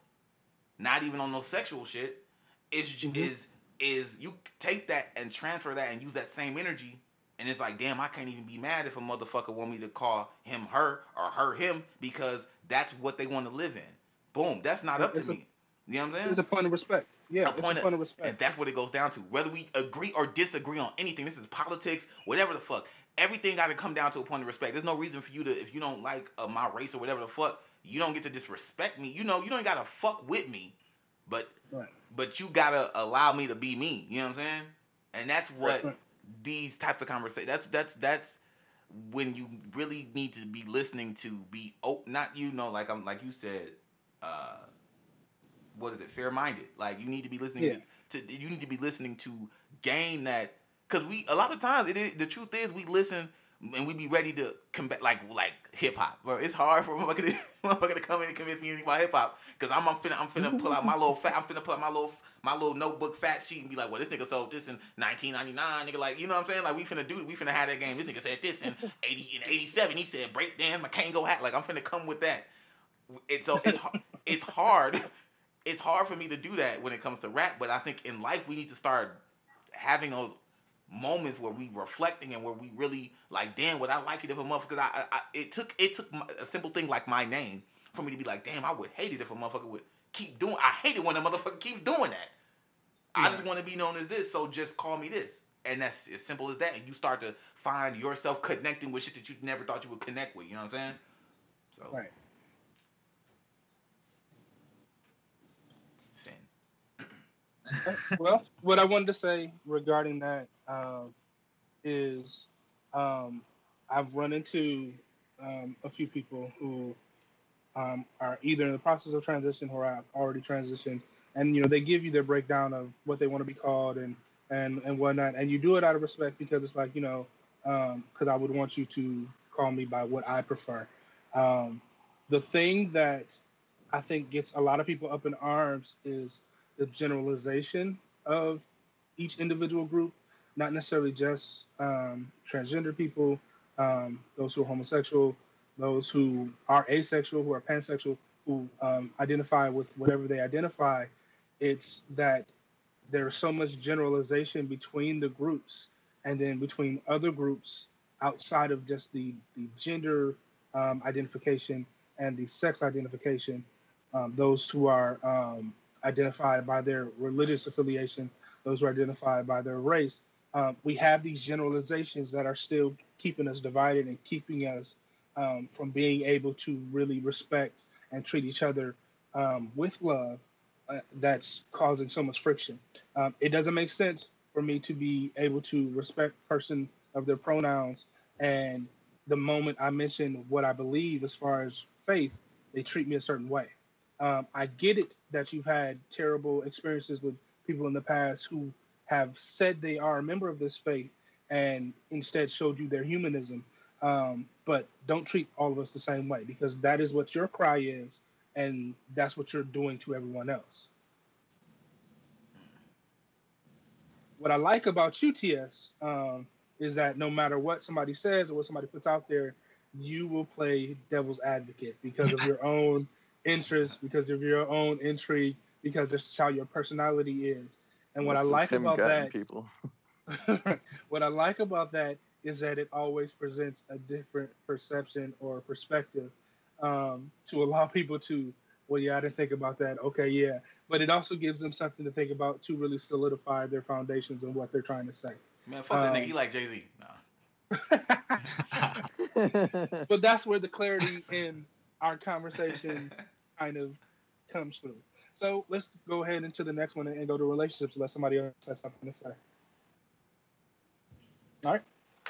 B: not even on no sexual shit, is
D: Mhm.
B: is is you take that and transfer that and use that same energy. And it's like, damn, I can't even be mad if a motherfucker want me to call him her or her him because that's what they want to live in. Boom. That's not up to
D: a-
B: me. You know what I'm saying?
D: It's a point of respect. Yeah,
B: A
D: it's
B: point
D: a
B: of-
D: point of
B: And
D: respect.
B: that's what it goes down to. Whether we agree or disagree on anything, this is politics, whatever the fuck. everything got to come down to a point of respect. There's no reason for you to if you don't like uh, my race or whatever the fuck, you don't get to disrespect me. You know, you don't gotta fuck with me, but
D: Right.
B: but you gotta allow me to be me. You know what I'm saying? And that's what
D: Right.
B: These types of conversations. That's that's that's when you really need to be listening to be oh not you know like I'm like you said uh what is it fair minded like you need to be listening
D: Yeah.
B: to, to you need to be listening to gain that because we a lot of times it the truth is we listen and we be ready to combat like like hip hop bro it's hard for motherfucker to, motherfucker to come in and convince me about hip hop because I'm, I'm finna I'm finna pull out my little fat I'm finna pull out my little my little notebook fat sheet and be like well this nigga sold this in 1999 nigga like you know what I'm saying? Like we finna do we finna have that game. This nigga said this in 80 in 87 he said break dance my Kangol hat. Like I'm finna come with that. It's so it's it's hard it's hard for me to do that when it comes to rap but I think in life we need to start having those moments where we reflecting and where we really like, damn, would I like it if a motherfucker? Because I, I, it took it took a simple thing like my name for me to be like, damn, I would hate it if a motherfucker would keep doing. I hate it when a motherfucker keeps doing that. I just want to be known as this, so just call me this, and that's as simple as that. And you start to find yourself connecting with shit that you never thought you would connect with. You know what I'm saying? So,
D: Right. Well, what I wanted to say regarding that um, is um, I've run into um, a few people who um, are either in the process of transition or have already transitioned, and you know they give you their breakdown of what they want to be called and and and whatnot, and you do it out of respect because it's like you know because I would want you to call me by what I prefer. Um, the thing that I think gets a lot of people up in arms is the generalization of each individual group, not necessarily just um, transgender people, um, those who are homosexual, those who are asexual, who are pansexual, who um, identify with whatever they identify. It's that there's so much generalization between the groups and then between other groups outside of just the, the gender um, identification and the sex identification. Um, those who are um, identified by their religious affiliation, those who are identified by their race. Um, we have these generalizations that are still keeping us divided and keeping us um, from being able to really respect and treat each other um, with love. Uh, that's causing so much friction. Um, it doesn't make sense for me to be able to respect person of their pronouns and the moment I mention what I believe as far as faith, they treat me a certain way. Um, I get it that you've had terrible experiences with people in the past who have said they are a member of this faith and instead showed you their humanism. Um, but don't treat all of us the same way because that is what your cry is, and that's what you're doing to everyone else. What I like about you, TS, um, is that no matter what somebody says or what somebody puts out there, you will play devil's advocate because of your own interests, because of your own intrigue, because that's how your personality is. And what I
C: It's just
D: like about that,
C: people.
D: what I like about that is that it always presents a different perception or perspective um, to allow people to, well, yeah, I didn't think about that. Okay, yeah. But it also gives them something to think about to really solidify their foundations and what they're trying to say.
B: Man, fuck that
D: Um,
B: nigga. He like Jay Z. Nah.
D: but that's where the clarity in our conversations kind of comes through. So let's go ahead into the next one and, and go to relationships Let somebody else has something to say. All right.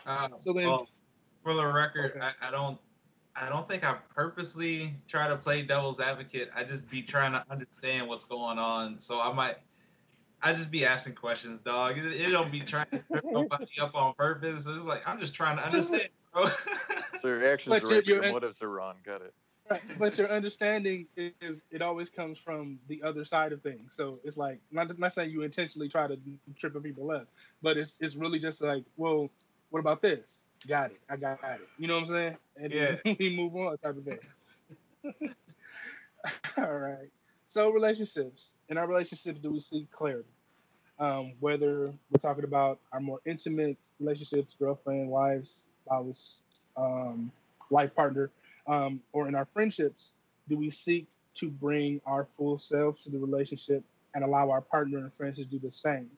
A: Uh,
D: So then-
A: well, for the record,
D: Okay.
A: I, I don't, I don't think I purposely try to play devil's advocate. I just be trying to understand what's going on. So I might, I just be asking questions, dog. It, it don't be trying to trip nobody up on purpose. It's like I'm just trying to understand, bro.
C: so your actions
D: But
C: are
D: you're-
C: right, but
D: you're-
C: your motives are wrong. Got it.
D: But your understanding is it always comes from the other side of things. So it's like not not saying you intentionally try to trip people up, but it's it's really just like, well, what about this? Got it. I got it. You know what I'm saying? And then we move on type of thing. All right. So relationships. In our relationships, do we seek clarity? Um, whether we're talking about our more intimate relationships, girlfriend, wives, spouse, um, life partner, um, or in our friendships, do we seek to bring our full selves to the relationship and allow our partner and friends to do the same?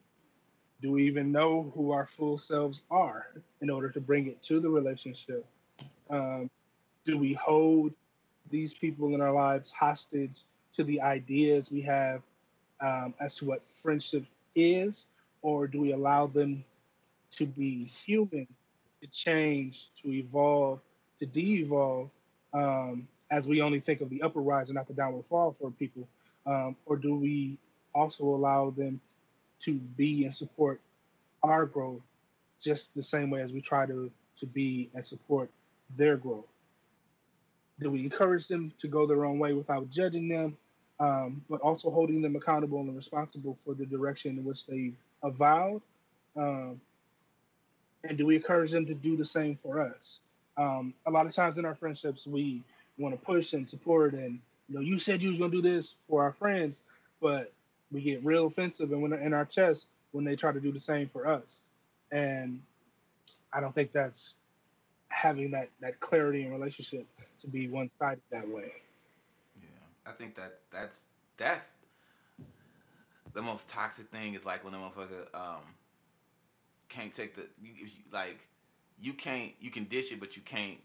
D: Do we even know who our full selves are in order to bring it to the relationship? Um, do we hold these people in our lives hostage to the ideas we have um, as to what friendship is, or do we allow them to be human, to change, to evolve, to de-evolve, um, as we only think of the upper rise and not the downward fall for people, um, or do we also allow them to be and support our growth just the same way as we try to to be and support their growth? Do we encourage them to go their own way without judging them, um, but also holding them accountable and responsible for the direction in which they've avowed? Um, and do we encourage them to do the same for us? Um, a lot of times in our friendships, we want to push and support, and you know, you said you was gonna do this for our friends, but we get real offensive and when in our chest when they try to do the same for us. And I don't think that's having that that clarity in relationship to be one sided that way.
B: Yeah, I think that that's that's the most toxic thing is like when a motherfucker um can't take the like you can't you can dish it but you can't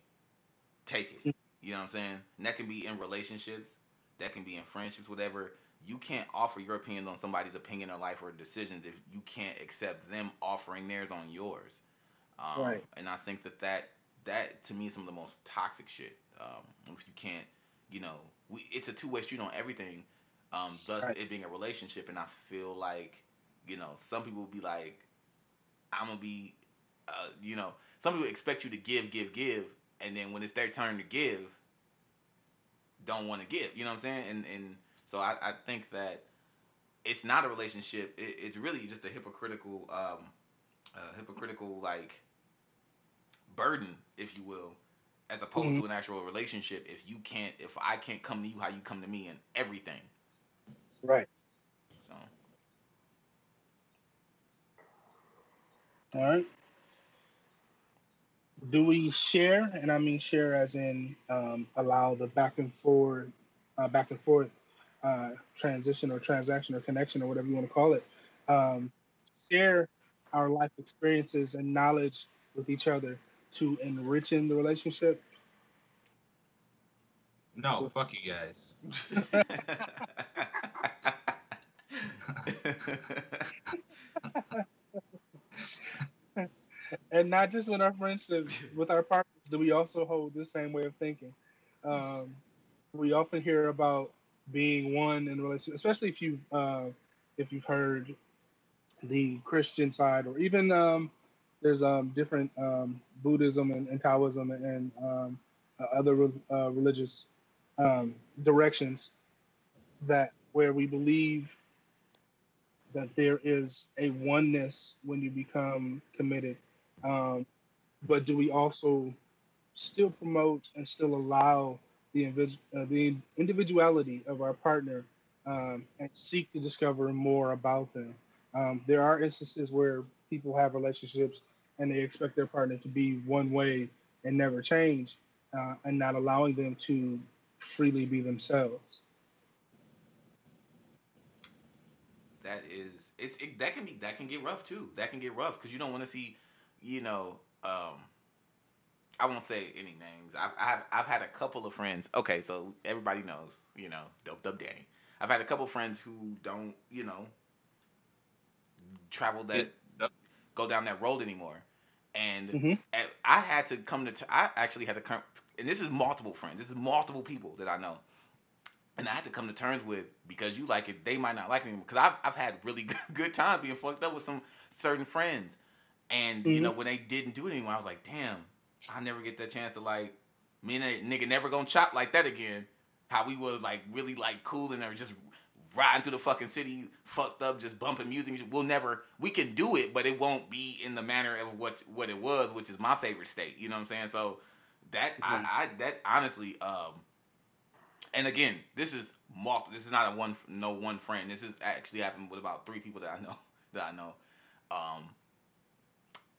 B: take it. You know what I'm saying? And that can be in relationships, that can be in friendships, whatever. You can't offer your opinions on somebody's opinion or life or decisions if you can't accept them offering theirs on yours. Um,
D: Right.
B: And I think that that that to me is some of the most toxic shit. Um, if you can't, you know, we, it's a two way street on everything. Um, thus
D: Right.
B: it being a relationship, and I feel like, you know, some people will be like, I'm gonna be, uh, you know, some people expect you to give, give, give, and then when it's their turn to give, don't want to give. You know what I'm saying? And and so I, I think that it's not a relationship. It, it's really just a hypocritical, um, uh, hypocritical like burden, if you will, as opposed
D: Mhm.
B: to an actual relationship. If you can't, if I can't come to you how you come to me and everything.
D: Right.
B: So
D: All right. Do we share, and I mean share as in um, allow the back and forward, uh, back and forth uh, transition or transaction or connection or whatever you want to call it, um, share our life experiences and knowledge with each other to enrichen the relationship?
A: No, fuck you guys.
D: and not just with our friendships, with our partners, do we also hold the same way of thinking? Um, we often hear about being one in a relationship, especially if you've uh, if you've heard the Christian side, or even um, there's um, different um, Buddhism and, and Taoism and um, uh, other re- uh, religious um, directions that where we believe that there is a oneness when you become committed. Um, but do we also still promote and still allow the, uh, the individuality of our partner um, and seek to discover more about them? Um, there are instances where people have relationships and they expect their partner to be one way and never change, uh, and not allowing them to freely be themselves.
B: that is it's it, that can be that can get rough too. That can get rough because you don't want to see, you know, um, I won't say any names. I've, I've I've had a couple of friends. Okay, so everybody knows, you know, dope dope Danny. I've had a couple of friends who don't, you know, travel that
A: Yep.
B: go down that road anymore. And
D: Mhm.
B: I had to come to. T- I actually had to come, and this is multiple friends. This is multiple people that I know, and I had to come to terms with because you like it, they might not like me because I've I've had really good, good time being fucked up with some certain friends, and you
D: Mhm.
B: know when they didn't do it anymore, I was like, damn, I never get that chance to like me and that nigga never gonna chop like that again. How we was like really like cool and they were just riding through the fucking city, fucked up, just bumping music. We'll never, we can do it, but it won't be in the manner of what what it was, which is my favorite state. You know what I'm saying? So that I, I that honestly, um, and again, this is multi. This is not a one no one friend. This is actually happened with about three people that I know that I know. Um,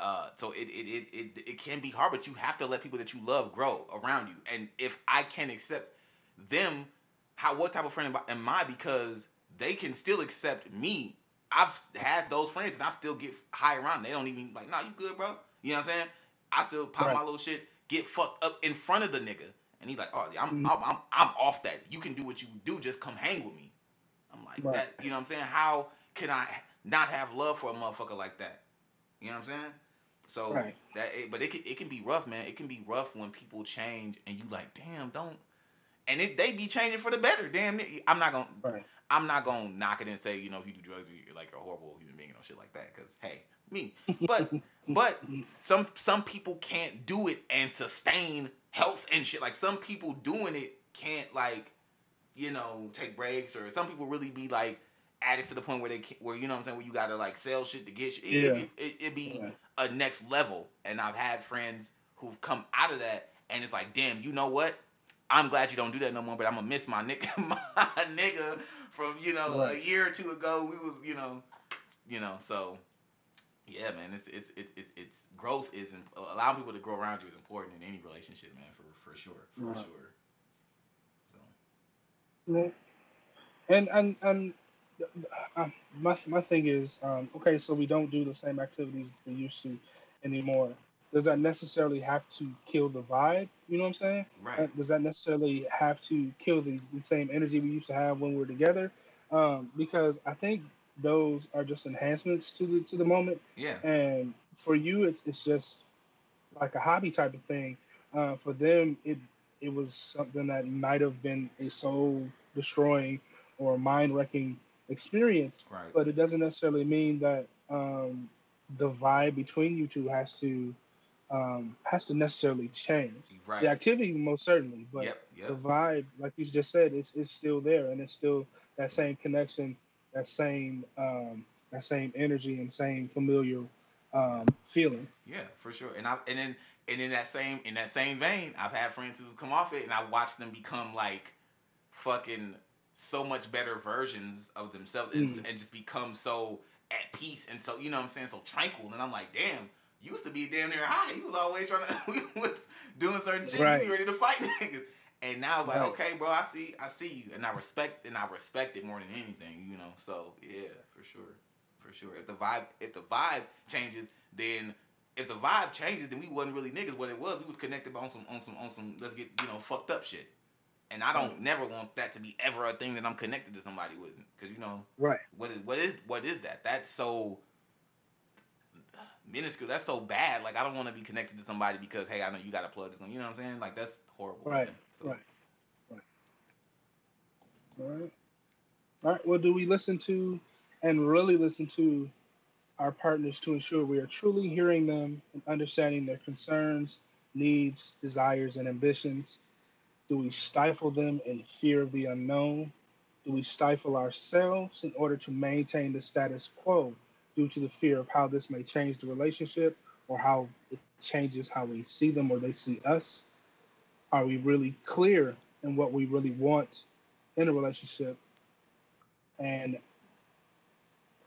B: uh, so it, it, it, it, it can be hard, but you have to let people that you love grow around you. And if I can accept them, how what type of friend am I- Because they can still accept me I've had those friends and I still get high around. They don't even like, nah, you good, bro. You know what I'm saying? I still pop
D: Right.
B: my little shit, get fucked up in front of the nigga, and he's like, oh, yeah, I'm,
D: Mhm.
B: I'm, I'm, I'm off that. You can do what you do. Just come hang with me. I'm like
D: Right.
B: that. You know what I'm saying? How can I not have love for a motherfucker like that? You know what I'm saying? So
D: Right.
B: that, it, but it can, it can be rough, man. It can be rough when people change and you like, damn, don't. And it, they be changing for the better. Damn, it- I'm not gonna.
D: Right.
B: I'm not gonna knock it and say, you know, if you do drugs, you're like a horrible human being or shit like that. Cause hey, me. But but some some people can't do it and sustain health and shit. Like some people doing it can't like, you know, take breaks or some people really be like addicts to the point where they can, where you know what I'm saying where you gotta like sell shit to get shit. It,
D: Yeah.
B: it, it, it be
D: Right.
B: A next level. And I've had friends who've come out of that and it's like, damn, you know what? I'm glad you don't do that no more, but I'm gonna miss my nigga, my nigga from you know a year or two ago. We was you know, you know. So yeah, man, it's it's it's it's, it's growth is imp- allowing people to grow around you is important in any relationship, man, for for sure, for sure. So
D: Yeah. And and and uh, my my thing is, um, okay, so we don't do the same activities we used to anymore. Does that necessarily have to kill the vibe? You know what I'm saying? Uh,
B: right,
D: Does that necessarily have to kill the, the same energy we used to have when we were together? Um, because I think those are just enhancements to the to the moment.
B: yeah,
D: and for you it's it's just like a hobby type of thing uh, for them it it was something that might have been a soul destroying or mind wrecking experience
B: right,
D: but it doesn't necessarily mean that um, the vibe between you two has to um, has to necessarily change
B: right.
D: the activity most certainly but
B: yep,
D: the vibe like you just said is, is still there and it's still that same connection that same um, that same energy and same familiar um, feeling
B: yeah, for sure. And I and then and in that same in that same vein, I've had friends who come off it, and I watch them become like fucking so much better versions of themselves, and,
D: Mm.
B: and just become so at peace and so you know what I'm saying, so tranquil. And I'm like, damn. You used to be damn near high. You was always trying to. We was doing certain shit. You
D: Right.
B: be ready to fight niggas. And now it's like,
D: Right.
B: okay, bro, I see, I see you, and I respect, and I respect it more than anything, you know. So yeah, for sure, for sure. If the vibe, if the vibe changes, then if the vibe changes, then we wasn't really niggas. What it was, we was connected on some, on some, on some. Let's get you know fucked up shit. And I don't
D: Right.
B: never want that to be ever a thing that I'm connected to somebody with, because you know
D: right
B: what is what is what is that? That's so minuscule. That's so bad. Like I don't want to be connected to somebody because hey, I know you got to plug this. one. You know what I'm saying? Like that's horrible.
D: Right.
B: So,
D: right. all right all right well do we listen to and really listen to our partners to ensure we are truly hearing them and understanding their concerns needs desires and ambitions do we stifle them in fear of the unknown do we stifle ourselves in order to maintain the status quo due to the fear of how this may change the relationship or how it changes how we see them or they see us? Are we really clear in what we really want in a relationship? And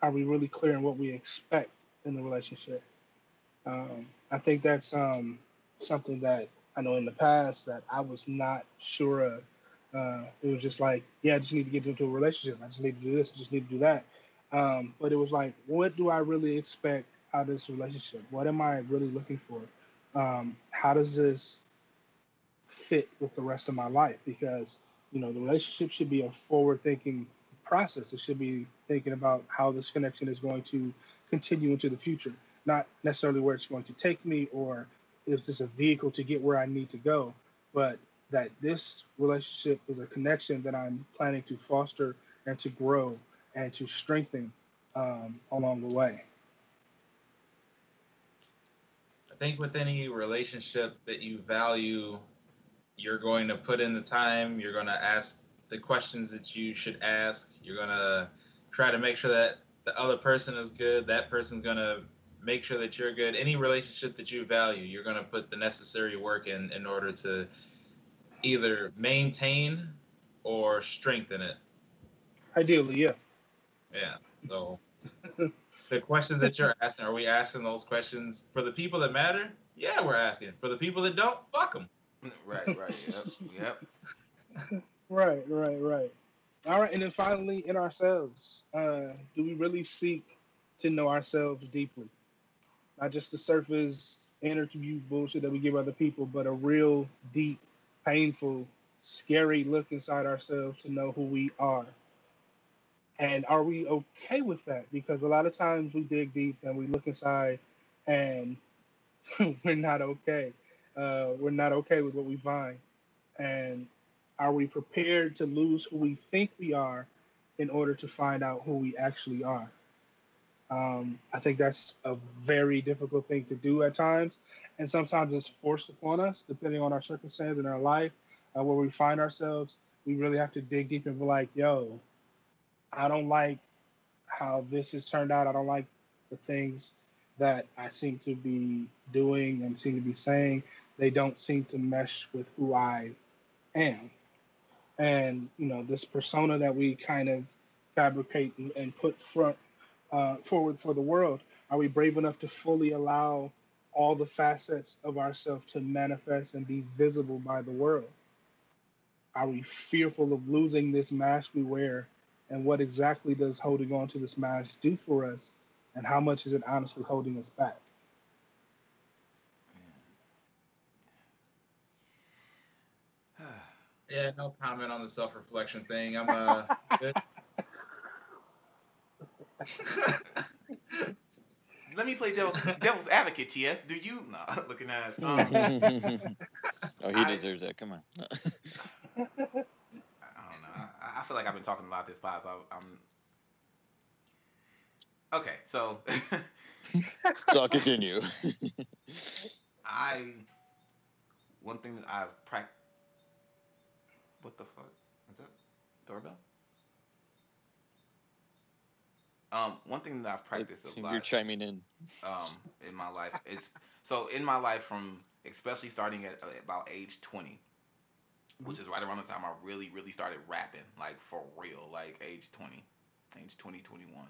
D: are we really clear in what we expect in the relationship? Um, I think that's um, something that I know in the past that I was not sure of. Uh, it was just like, yeah, I just need to get into a relationship. I just need to do this. I just need to do that. Um, but it was like, what do I really expect out of this relationship? What am I really looking for? Um, how does this fit with the rest of my life? Because you know, the relationship should be a forward-thinking process. It should be thinking about how this connection is going to continue into the future, not necessarily where it's going to take me or is just a vehicle to get where I need to go, but that this relationship is a connection that I'm planning to foster and to grow and to strengthen um, along the way.
A: I think with any relationship that you value, you're going to put in the time, you're going to ask the questions that you should ask, you're going to try to make sure that the other person is good, that person's going to make sure that you're good. Any relationship that you value, you're going to put the necessary work in in order to either maintain or strengthen it.
D: Ideally, yeah.
A: Yeah. So the questions that you're asking, are we asking those questions for the people that matter? Yeah, we're asking. For the people that don't, fuck them.
B: right, right, yep, yep.
D: Right, right, right. All right, and then finally, in ourselves, uh, do we really seek to know ourselves deeply? Not just the surface interview bullshit that we give other people, but a real deep, painful, scary look inside ourselves to know who we are. And are we okay with that? Because a lot of times we dig deep and we look inside and we're not okay. Uh, we're not okay with what we find. And are we prepared to lose who we think we are in order to find out who we actually are? Um, I think that's a very difficult thing to do at times. And sometimes it's forced upon us, depending on our circumstance in our life, uh, where we find ourselves. We really have to dig deep and be like, yo, I don't like how this has turned out. I don't like the things that I seem to be doing and seem to be saying. They don't seem to mesh with who I am. And, you know, this persona that we kind of fabricate and, and put front uh, forward for the world, are we brave enough to fully allow all the facets of ourselves to manifest and be visible by the world? Are we fearful of losing this mask we wear? And what exactly does holding on to this mask do for us? And how much is it honestly holding us back?
A: Yeah, no comment on the self reflection thing. I'm uh.
B: Let me play devil, devil's advocate, TS. Do you? No, looking at us. Um,
C: oh, he
B: I-
C: deserves that. Come on.
B: I don't know. I, I feel like I've been talking about this pod, so I'm. Okay, so
C: so I'll continue.
B: I one thing that I've practiced. What the fuck is that? Doorbell. Um, one thing that I've practiced a lot.
C: You're chiming in.
B: um, in my life. It's so in my life from especially starting at uh, about age twenty, which is right around the time I really really started rapping like for real, like age 20, age 20, 21.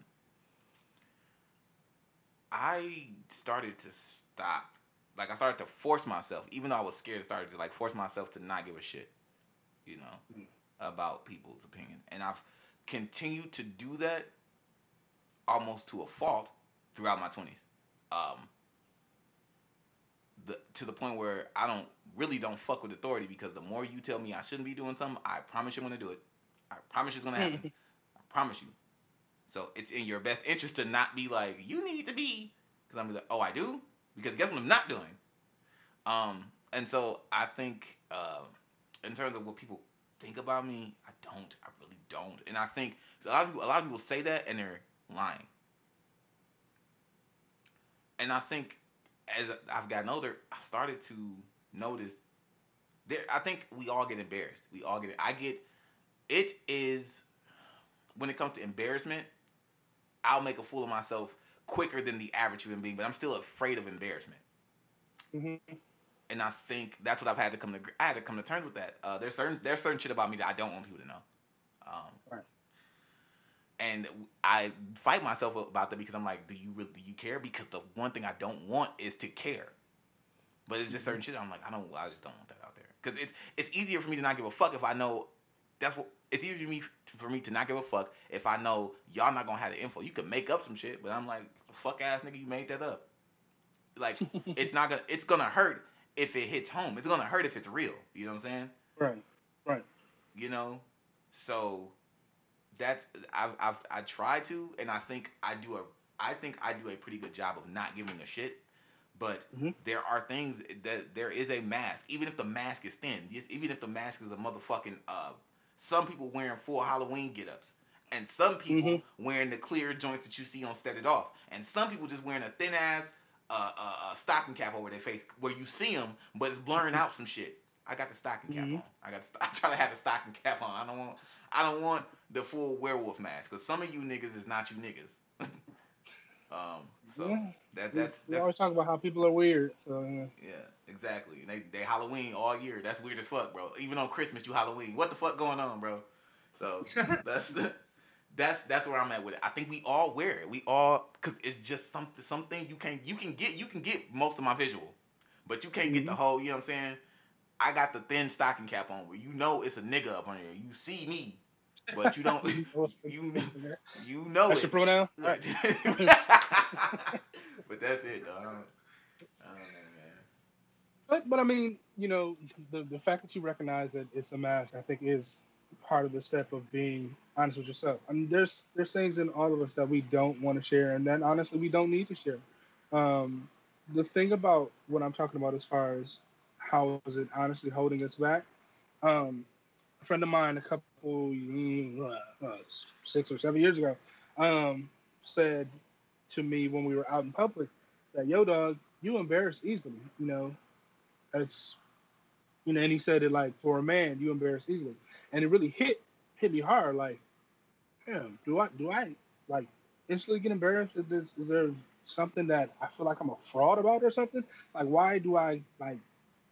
B: I started to stop. Like I started to force myself, even though I was scared, I started to like force myself to not give a shit, you know,
D: Mhm.
B: about people's opinion. And I've continued to do that almost to a fault throughout my twenties. Um, the to the point where I don't really don't fuck with authority because the more you tell me I shouldn't be doing something, I promise you're gonna do it. I promise it's gonna happen. I promise you. So it's in your best interest to not be like you need to be because I'm like oh I do because guess what I'm not doing. Um, and so I think uh, in terms of what people think about me, I don't. I really don't. And I think a lot of people, a lot of people say that and they're lying. And I think as I've gotten older, I started to notice there. I think we all get embarrassed. We all get it. I get it is when it comes to embarrassment. I'll make a fool of myself quicker than the average human being, but I'm still afraid of embarrassment.
D: hmm
B: And I think that's what I've had to come to. I had to come to terms with that. Uh, there's certain there's certain shit about me that I don't want people to know. Um,
D: Right.
B: And I fight myself about that because I'm like, do you really do you care? Because the one thing I don't want is to care. But it's just certain mm-hmm. shit. I'm like, I don't. I just don't want that out there. Because it's it's easier for me to not give a fuck if I know. That's what it's easier for me for me to not give a fuck if I know y'all not gonna have the info. You could make up some shit, but I'm like, fuck ass nigga, you made that up. Like it's not gonna it's gonna hurt if it hits home. It's gonna hurt if it's real. You know what I'm saying?
D: Right. Right.
B: You know, so that's I've I've I try to, and I think I do a I think I do a pretty good job of not giving a shit. But
D: Mhm.
B: there are things that there is a mask, even if the mask is thin, just even if the mask is a motherfucking uh, some people wearing full Halloween get-ups. And some people
D: Mhm.
B: wearing the clear joints that you see on Set It Off. And some people just wearing a thin ass uh, uh, uh, stocking cap over their face where you see them, but it's blurring out some shit. I got the stocking cap
D: Mhm.
B: on. I got. St- I try to have the stocking cap on. I don't want. I don't want the full werewolf mask because some of you niggas is not you niggas. um. So
D: Yeah.
B: that
D: We-
B: that's
D: we
B: that's
D: always talk about how people are weird. So yeah.
B: yeah, exactly. And they they Halloween all year. That's weird as fuck, bro. Even on Christmas, you Halloween. What the fuck going on, bro? So that's the that's that's where I'm at with it. I think we all wear it. We all because it's just something something you can you can get you can get most of my visual, but you can't get the
D: Mhm.
B: whole. You know what I'm saying? I got the thin stocking cap on where you know it's a nigga up on here. You see me, but you don't. You you know
D: That's
B: it.
D: your pronoun. All
B: but that's it, though. I don't, I don't know, man.
D: But but I mean, you know, the the fact that you recognize that it's a mask, I think, is part of the step of being honest with yourself. I mean, there's there's things in all of us that we don't want to share, and then honestly, we don't need to share. Um, the thing about what I'm talking about, as far as how is it honestly holding us back? Um, a friend of mine, a couple six or seven years ago, um, said to me when we were out in public that, "Yo, dog, you embarrass easily. You know, it's you know." And he said it like, "For a man, you embarrass easily," and it really hit hit me hard. Like, damn, do I do I like instantly get embarrassed? Is there, is there something that I feel like I'm a fraud about or something? Like, why do I like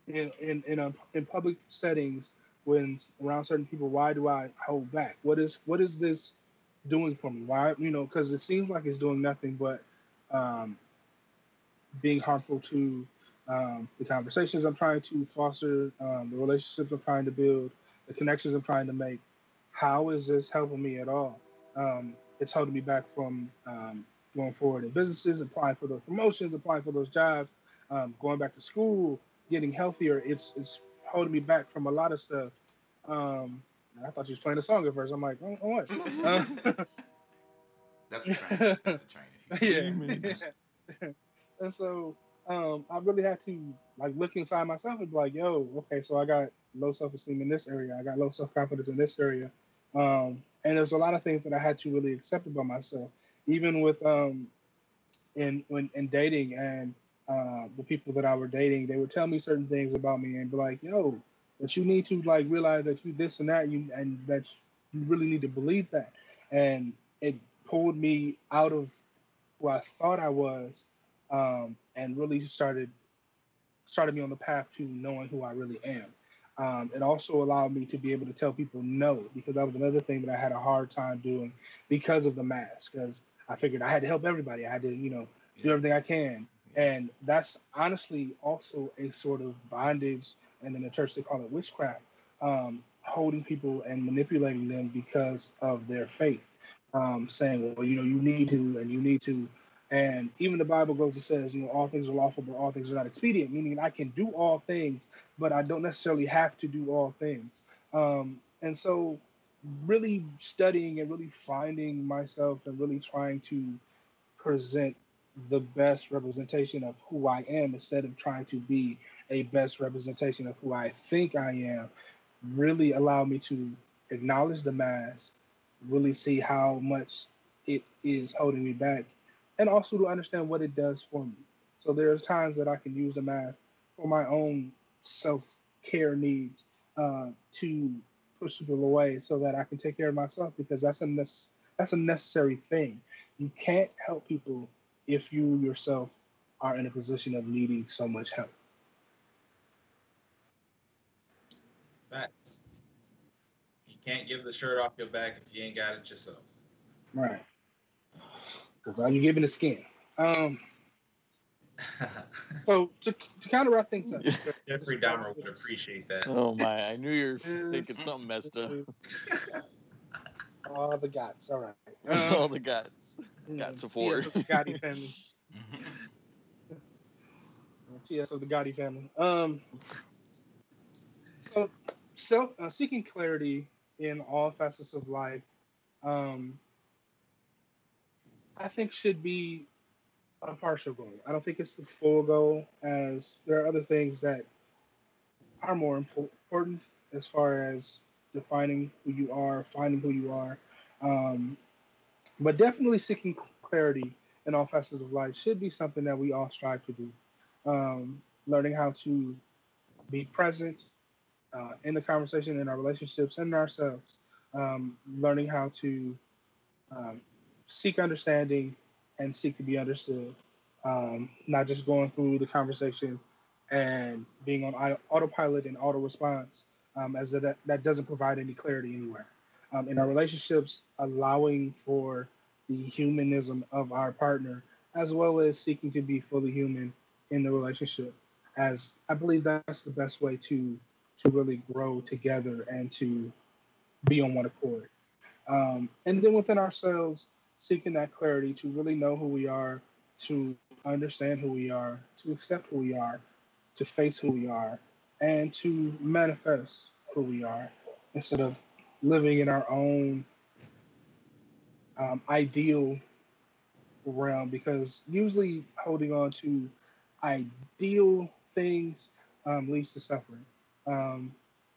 D: in in in, a, in public settings when around certain people? Why do I hold back? What is what is this doing for me? Why you know? Because it seems like it's doing nothing but um, being harmful to um, the conversations I'm trying to foster, um, the relationships I'm trying to build, the connections I'm trying to make. How is this helping me at all? Um, it's holding me back from um, going forward in businesses, applying for those promotions, applying for those jobs, um, going back to school, getting healthier. It's it's holding me back from a lot of stuff. Um, I thought you was playing a song at first. I'm like, oh, oh what? Uh,
B: That's a train. That's a train. If you
D: yeah. and so um, I really had to like look inside myself and be like, yo, okay, so I got low self esteem in this area. I got low self confidence in this area. Um, and there's a lot of things that I had to really accept about myself, even with um, in when in dating and uh, the people that I were dating, they would tell me certain things about me and be like, yo, but you need to like realize that you this and that, you and that you really need to believe that. And it pulled me out of who I thought I was, um, and really started started me on the path to knowing who I really am. Um, it also allowed me to be able to tell people no, because that was another thing that I had a hard time doing because of the mask. Because I figured I had to help everybody. I had to, you know, do everything I can, and that's honestly also a sort of bondage. And in the church, they call it witchcraft, um, holding people and manipulating them because of their faith um, saying, well, you know, you need to and you need to. And even the Bible goes and says, you know, all things are lawful, but all things are not expedient, meaning I can do all things, but I don't necessarily have to do all things. Um, and so, really studying and really finding myself and really trying to present the best representation of who I am instead of trying to be a best representation of who I think I am really allowed me to acknowledge the mask really see how much it is holding me back and also to understand what it does for me. So there's times that I can use the mask for my own self-care needs uh, to push people away so that I can take care of myself because that's a that's a necessary thing. You can't help people if you yourself are in a position of needing so much help.
A: Facts. You can't give the shirt off your back if you ain't got it yourself.
D: Right. Because all you're giving is skin. Um, so to, to kind of wrap things up.
A: Jeffrey Dahmer would appreciate that.
C: Oh my! I knew you were thinking something messed up.
D: All the gods. All right.
C: All the guts. Got
D: mm,
C: support.
D: TS of the Gotti family. TS of the Gotti family. Um, so self uh, seeking clarity in all facets of life, um, I think should be a partial goal. I don't think it's the full goal, as there are other things that are more impo- important as far as defining who you are, finding who you are. Um, but definitely seeking clarity in all facets of life should be something that we all strive to do. Um, learning how to be present uh, in the conversation, in our relationships, and in ourselves. Um, learning how to um, seek understanding and seek to be understood. Um, not just going through the conversation and being on autopilot and auto response, um, as that, that doesn't provide any clarity anywhere. Um, in our relationships, allowing for the humanism of our partner, as well as seeking to be fully human in the relationship, as I believe that's the best way to to really grow together and to be on one accord. Um, and then within ourselves, seeking that clarity to really know who we are, to understand who we are, to accept who we are, to face who we are, and to manifest who we are instead of living in our own um, ideal realm because usually holding on to ideal things um, leads to suffering. Um,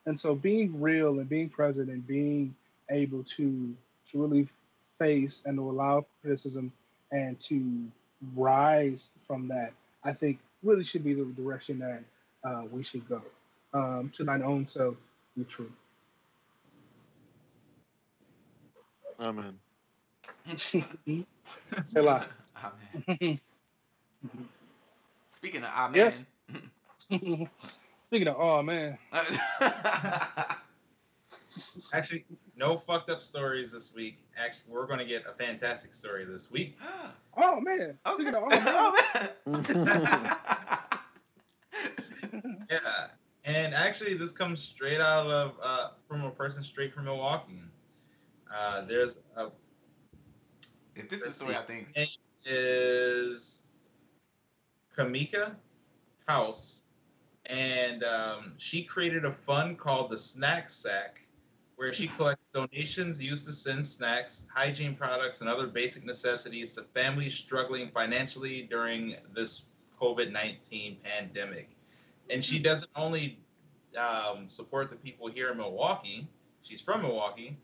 D: and so being real and being present and being able to to really face and to allow criticism and to rise from that, I think really should be the direction that uh, we should go. Um, to thine own self be true.
C: Amen.
D: Say a lot.
B: Amen. Speaking of amen.
D: Yes. Speaking of, oh man,
A: Actually, no fucked up stories this week. Actually, we're going to get a fantastic story this week.
D: oh man.
B: okay.
D: Speaking of, oh man.
A: Yeah, and actually, this comes straight out of uh, from a person straight from Milwaukee. Uh, there's a
B: if this is the story, I think.
A: is Kamika House, and um, she created a fund called the Snack Sack, where she collects donations used to send snacks, hygiene products, and other basic necessities to families struggling financially during this COVID 19 pandemic. And she doesn't only um, support the people here in Milwaukee, she's from Milwaukee,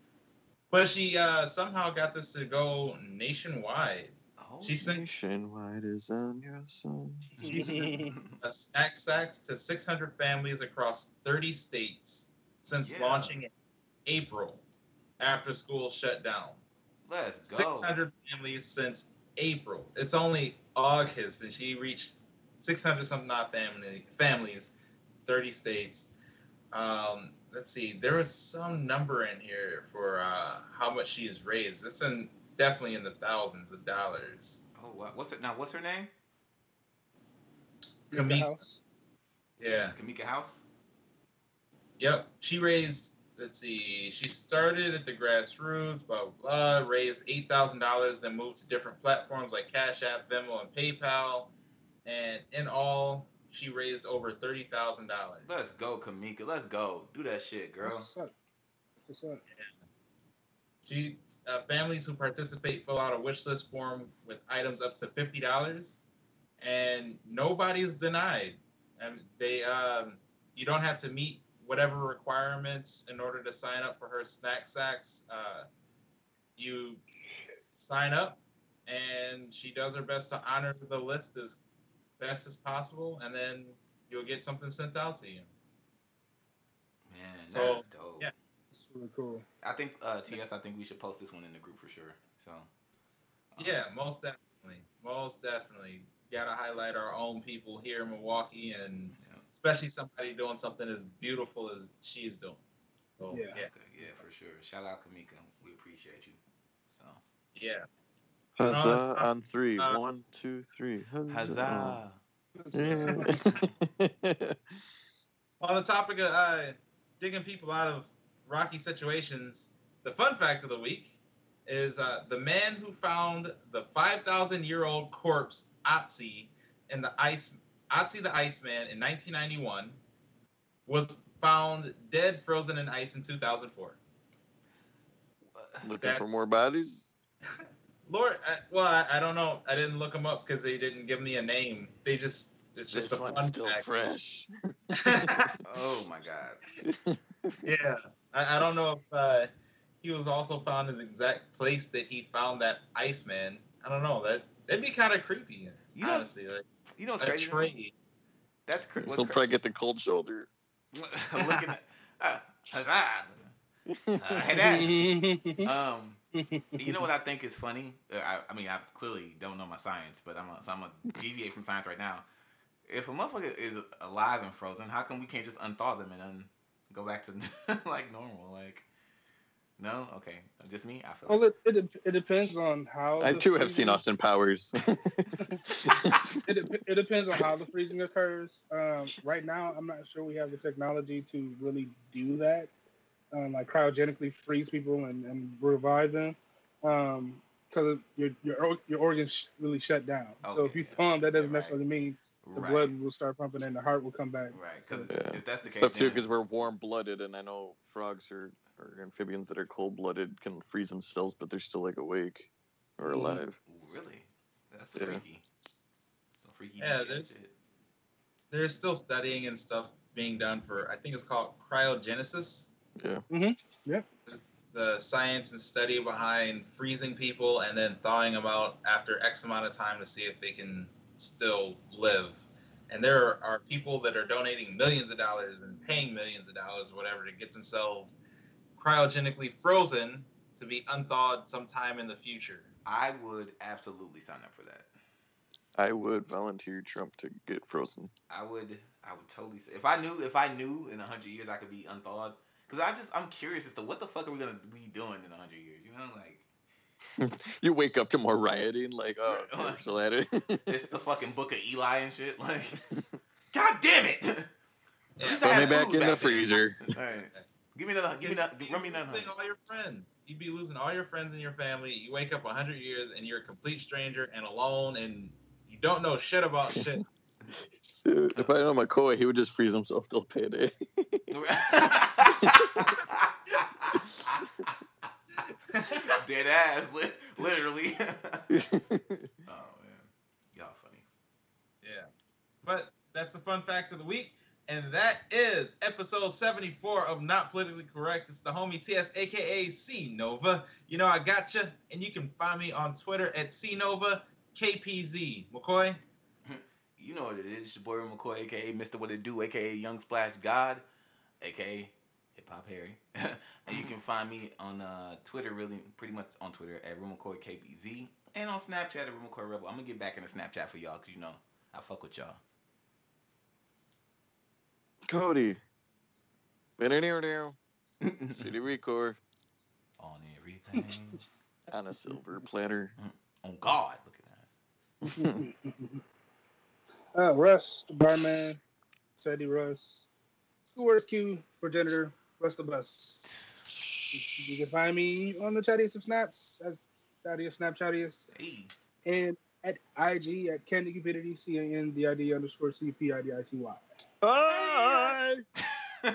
A: but she uh, somehow got this to go nationwide.
B: Oh,
A: She sent
C: Nationwide is on your son.
A: she sent a snack sacks to 600 families across 30 states since
B: Yeah.
A: launching in April after school shut down.
B: Let's go.
A: 600 families since April. It's only August, and she reached 600 something odd family families, 30 states. Um, let's see, there was some number in here for uh, how much she's raised. It's in definitely in the thousands of dollars.
B: Oh, what, what's it now? What's her name?
D: In
A: Kamika.
D: house.
A: Yeah.
B: Kamika House.
A: Yep. She raised, let's see, she started at the grassroots, blah, blah, blah, raised $8,000, then moved to different platforms like Cash App, Venmo, and PayPal. And in all, she raised over $30,000.
B: Let's go, Kamika. Let's go. Do that shit, girl.
D: What's up? What's up?
A: She, uh, families who participate fill out a wish list form with items up to $50, and nobody's denied. And they, um, you don't have to meet whatever requirements in order to sign up for her snack sacks. Uh, you sign up, and she does her best to honor the list as best as possible, and then you'll get something sent out to you.
B: Man, that's
A: So,
B: dope.
A: yeah.
D: It's really cool.
B: I think uh, TS. I think we should post this one in the group for sure. So. um,
A: Yeah, most definitely. Most definitely. Gotta highlight our own people here in Milwaukee and
B: Yeah.
A: especially somebody doing something as beautiful as she's doing. So,
D: Yeah.
A: yeah.
B: Okay, yeah, for sure. Shout out Kamika. We appreciate you. So.
A: Yeah.
C: Huzzah
A: uh,
C: on three.
A: uh,
C: One, two, three.
B: Huzzah.
C: Yeah.
A: On the topic of uh, digging people out of rocky situations, the fun fact of the week is uh, the man who found the 5,000 year old corpse Otzi in the ice Otzi the Iceman in 1991 was found dead, frozen in ice in 2004.
C: Looking for more bodies?
A: Lord, I, well, I, I don't know. I didn't look him up because they didn't give me a name. They just it's just
C: this
A: a
C: one's
A: fun
C: still
A: fact.
C: fresh.
B: Oh my God.
A: yeah, I, I don't know if uh, he was also found in the exact place that he found that Iceman. I don't know. That that'd be kind of creepy,
B: You know,
A: honestly. Like
B: you know what's
A: a
B: crazy?
A: trade.
B: That's cra-
C: He'll
B: what
C: probably get the cold shoulder.
B: cra- looking at. Uh, huzzah. Uh, hey, Dad. Um, you know what I think is funny? Uh, I, I mean, I clearly don't know my science, but I'm a, so I'm gonna deviate from science right now. If a motherfucker is alive and frozen, how come we can't just unthaw them and then go back to like normal? Like, no, okay, just me. I feel.
D: Well, it, it, it depends on how.
C: I too have seen Austin Powers.
D: It, it depends on how the freezing occurs. Um, right now, I'm not sure we have the technology to really do that. Um, like cryogenically freeze people and, and revive them, because your your your organs really shut down. so if you thaw them, that doesn't
B: right.
D: necessarily mean the
B: right.
D: blood will start pumping and the heart will come back.
B: Right,
D: So-
B: because
C: Yeah.
B: if that's the case,
C: Stuff too, because we're warm blooded, and I know frogs are or amphibians that are cold blooded can freeze themselves, but they're still like awake or alive.
B: Really, that's
C: Yeah.
B: freaky. Some freaky.
A: Yeah, there's- There's still studying and stuff being done for I think it's called cryogenesis.
C: Yeah.
D: Mhm, yeah.
A: The science and study behind freezing people and then thawing them out after X amount of time to see if they can still live. And there are people that are donating millions of dollars and paying millions of dollars or whatever to get themselves cryogenically frozen to be unthawed sometime in the future.
B: I would absolutely sign up for that.
C: I would volunteer Trump to get frozen.
B: I would. I would totally say if I knew if I knew in a hundred years I could be unthawed. Because I just I'm curious as to what the fuck are we gonna be doing in a hundred years? You know, like
C: You wake up to more rioting, like, oh,
B: Right.
C: okay, still at it.
B: it's the fucking book of Eli and shit. Like, god damn it! At
A: Yeah.
C: Throw me back
B: food
C: in the freezer.
B: All right, give me another. Give me another.
A: You'd
B: Run me
A: be
B: another.
A: losing all your friends. You'd be losing all your friends and your family. You wake up 100 years and you're a complete stranger and alone and you don't know shit about shit.
C: Dude, if I know McCoy, he would just freeze himself till payday.
B: Dead ass, li- literally. oh man, y'all funny.
A: Yeah. But that's the fun fact of the week. And that is episode 74 of Not Politically Correct. It's the homie TS, aka C Nova. You know, I got you. And you can find me on Twitter at C Nova KPZ. McCoy?
B: You know what it is. It's your boy McCoy, aka Mr. What It Do, aka Young Splash God, aka Hip Hop Harry. and you can find me on uh, Twitter, really, pretty much on Twitter at McCoy KPZ, and on Snapchat at McCoy Rebel. I'm gonna get back in the Snapchat for y'all, cause you know I fuck with y'all.
C: Cody. Shitty record
B: on everything.
C: on a silver platter.
B: on God, look at that.
D: Uh, Russ, the barman, Teddy Russ, Schoolworks Q, progenitor, Russ the bus. You can find me on the chattiest of snaps, as chattiest Snapchattiest,
B: Hey.
D: and at IG at Candid Cupidity, C A N D I D underscore C P I D I T Y.
C: Bye.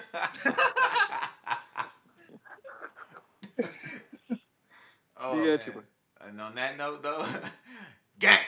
B: oh,
C: Yeah,
B: man.
C: too much.
B: And on that note, though, gang.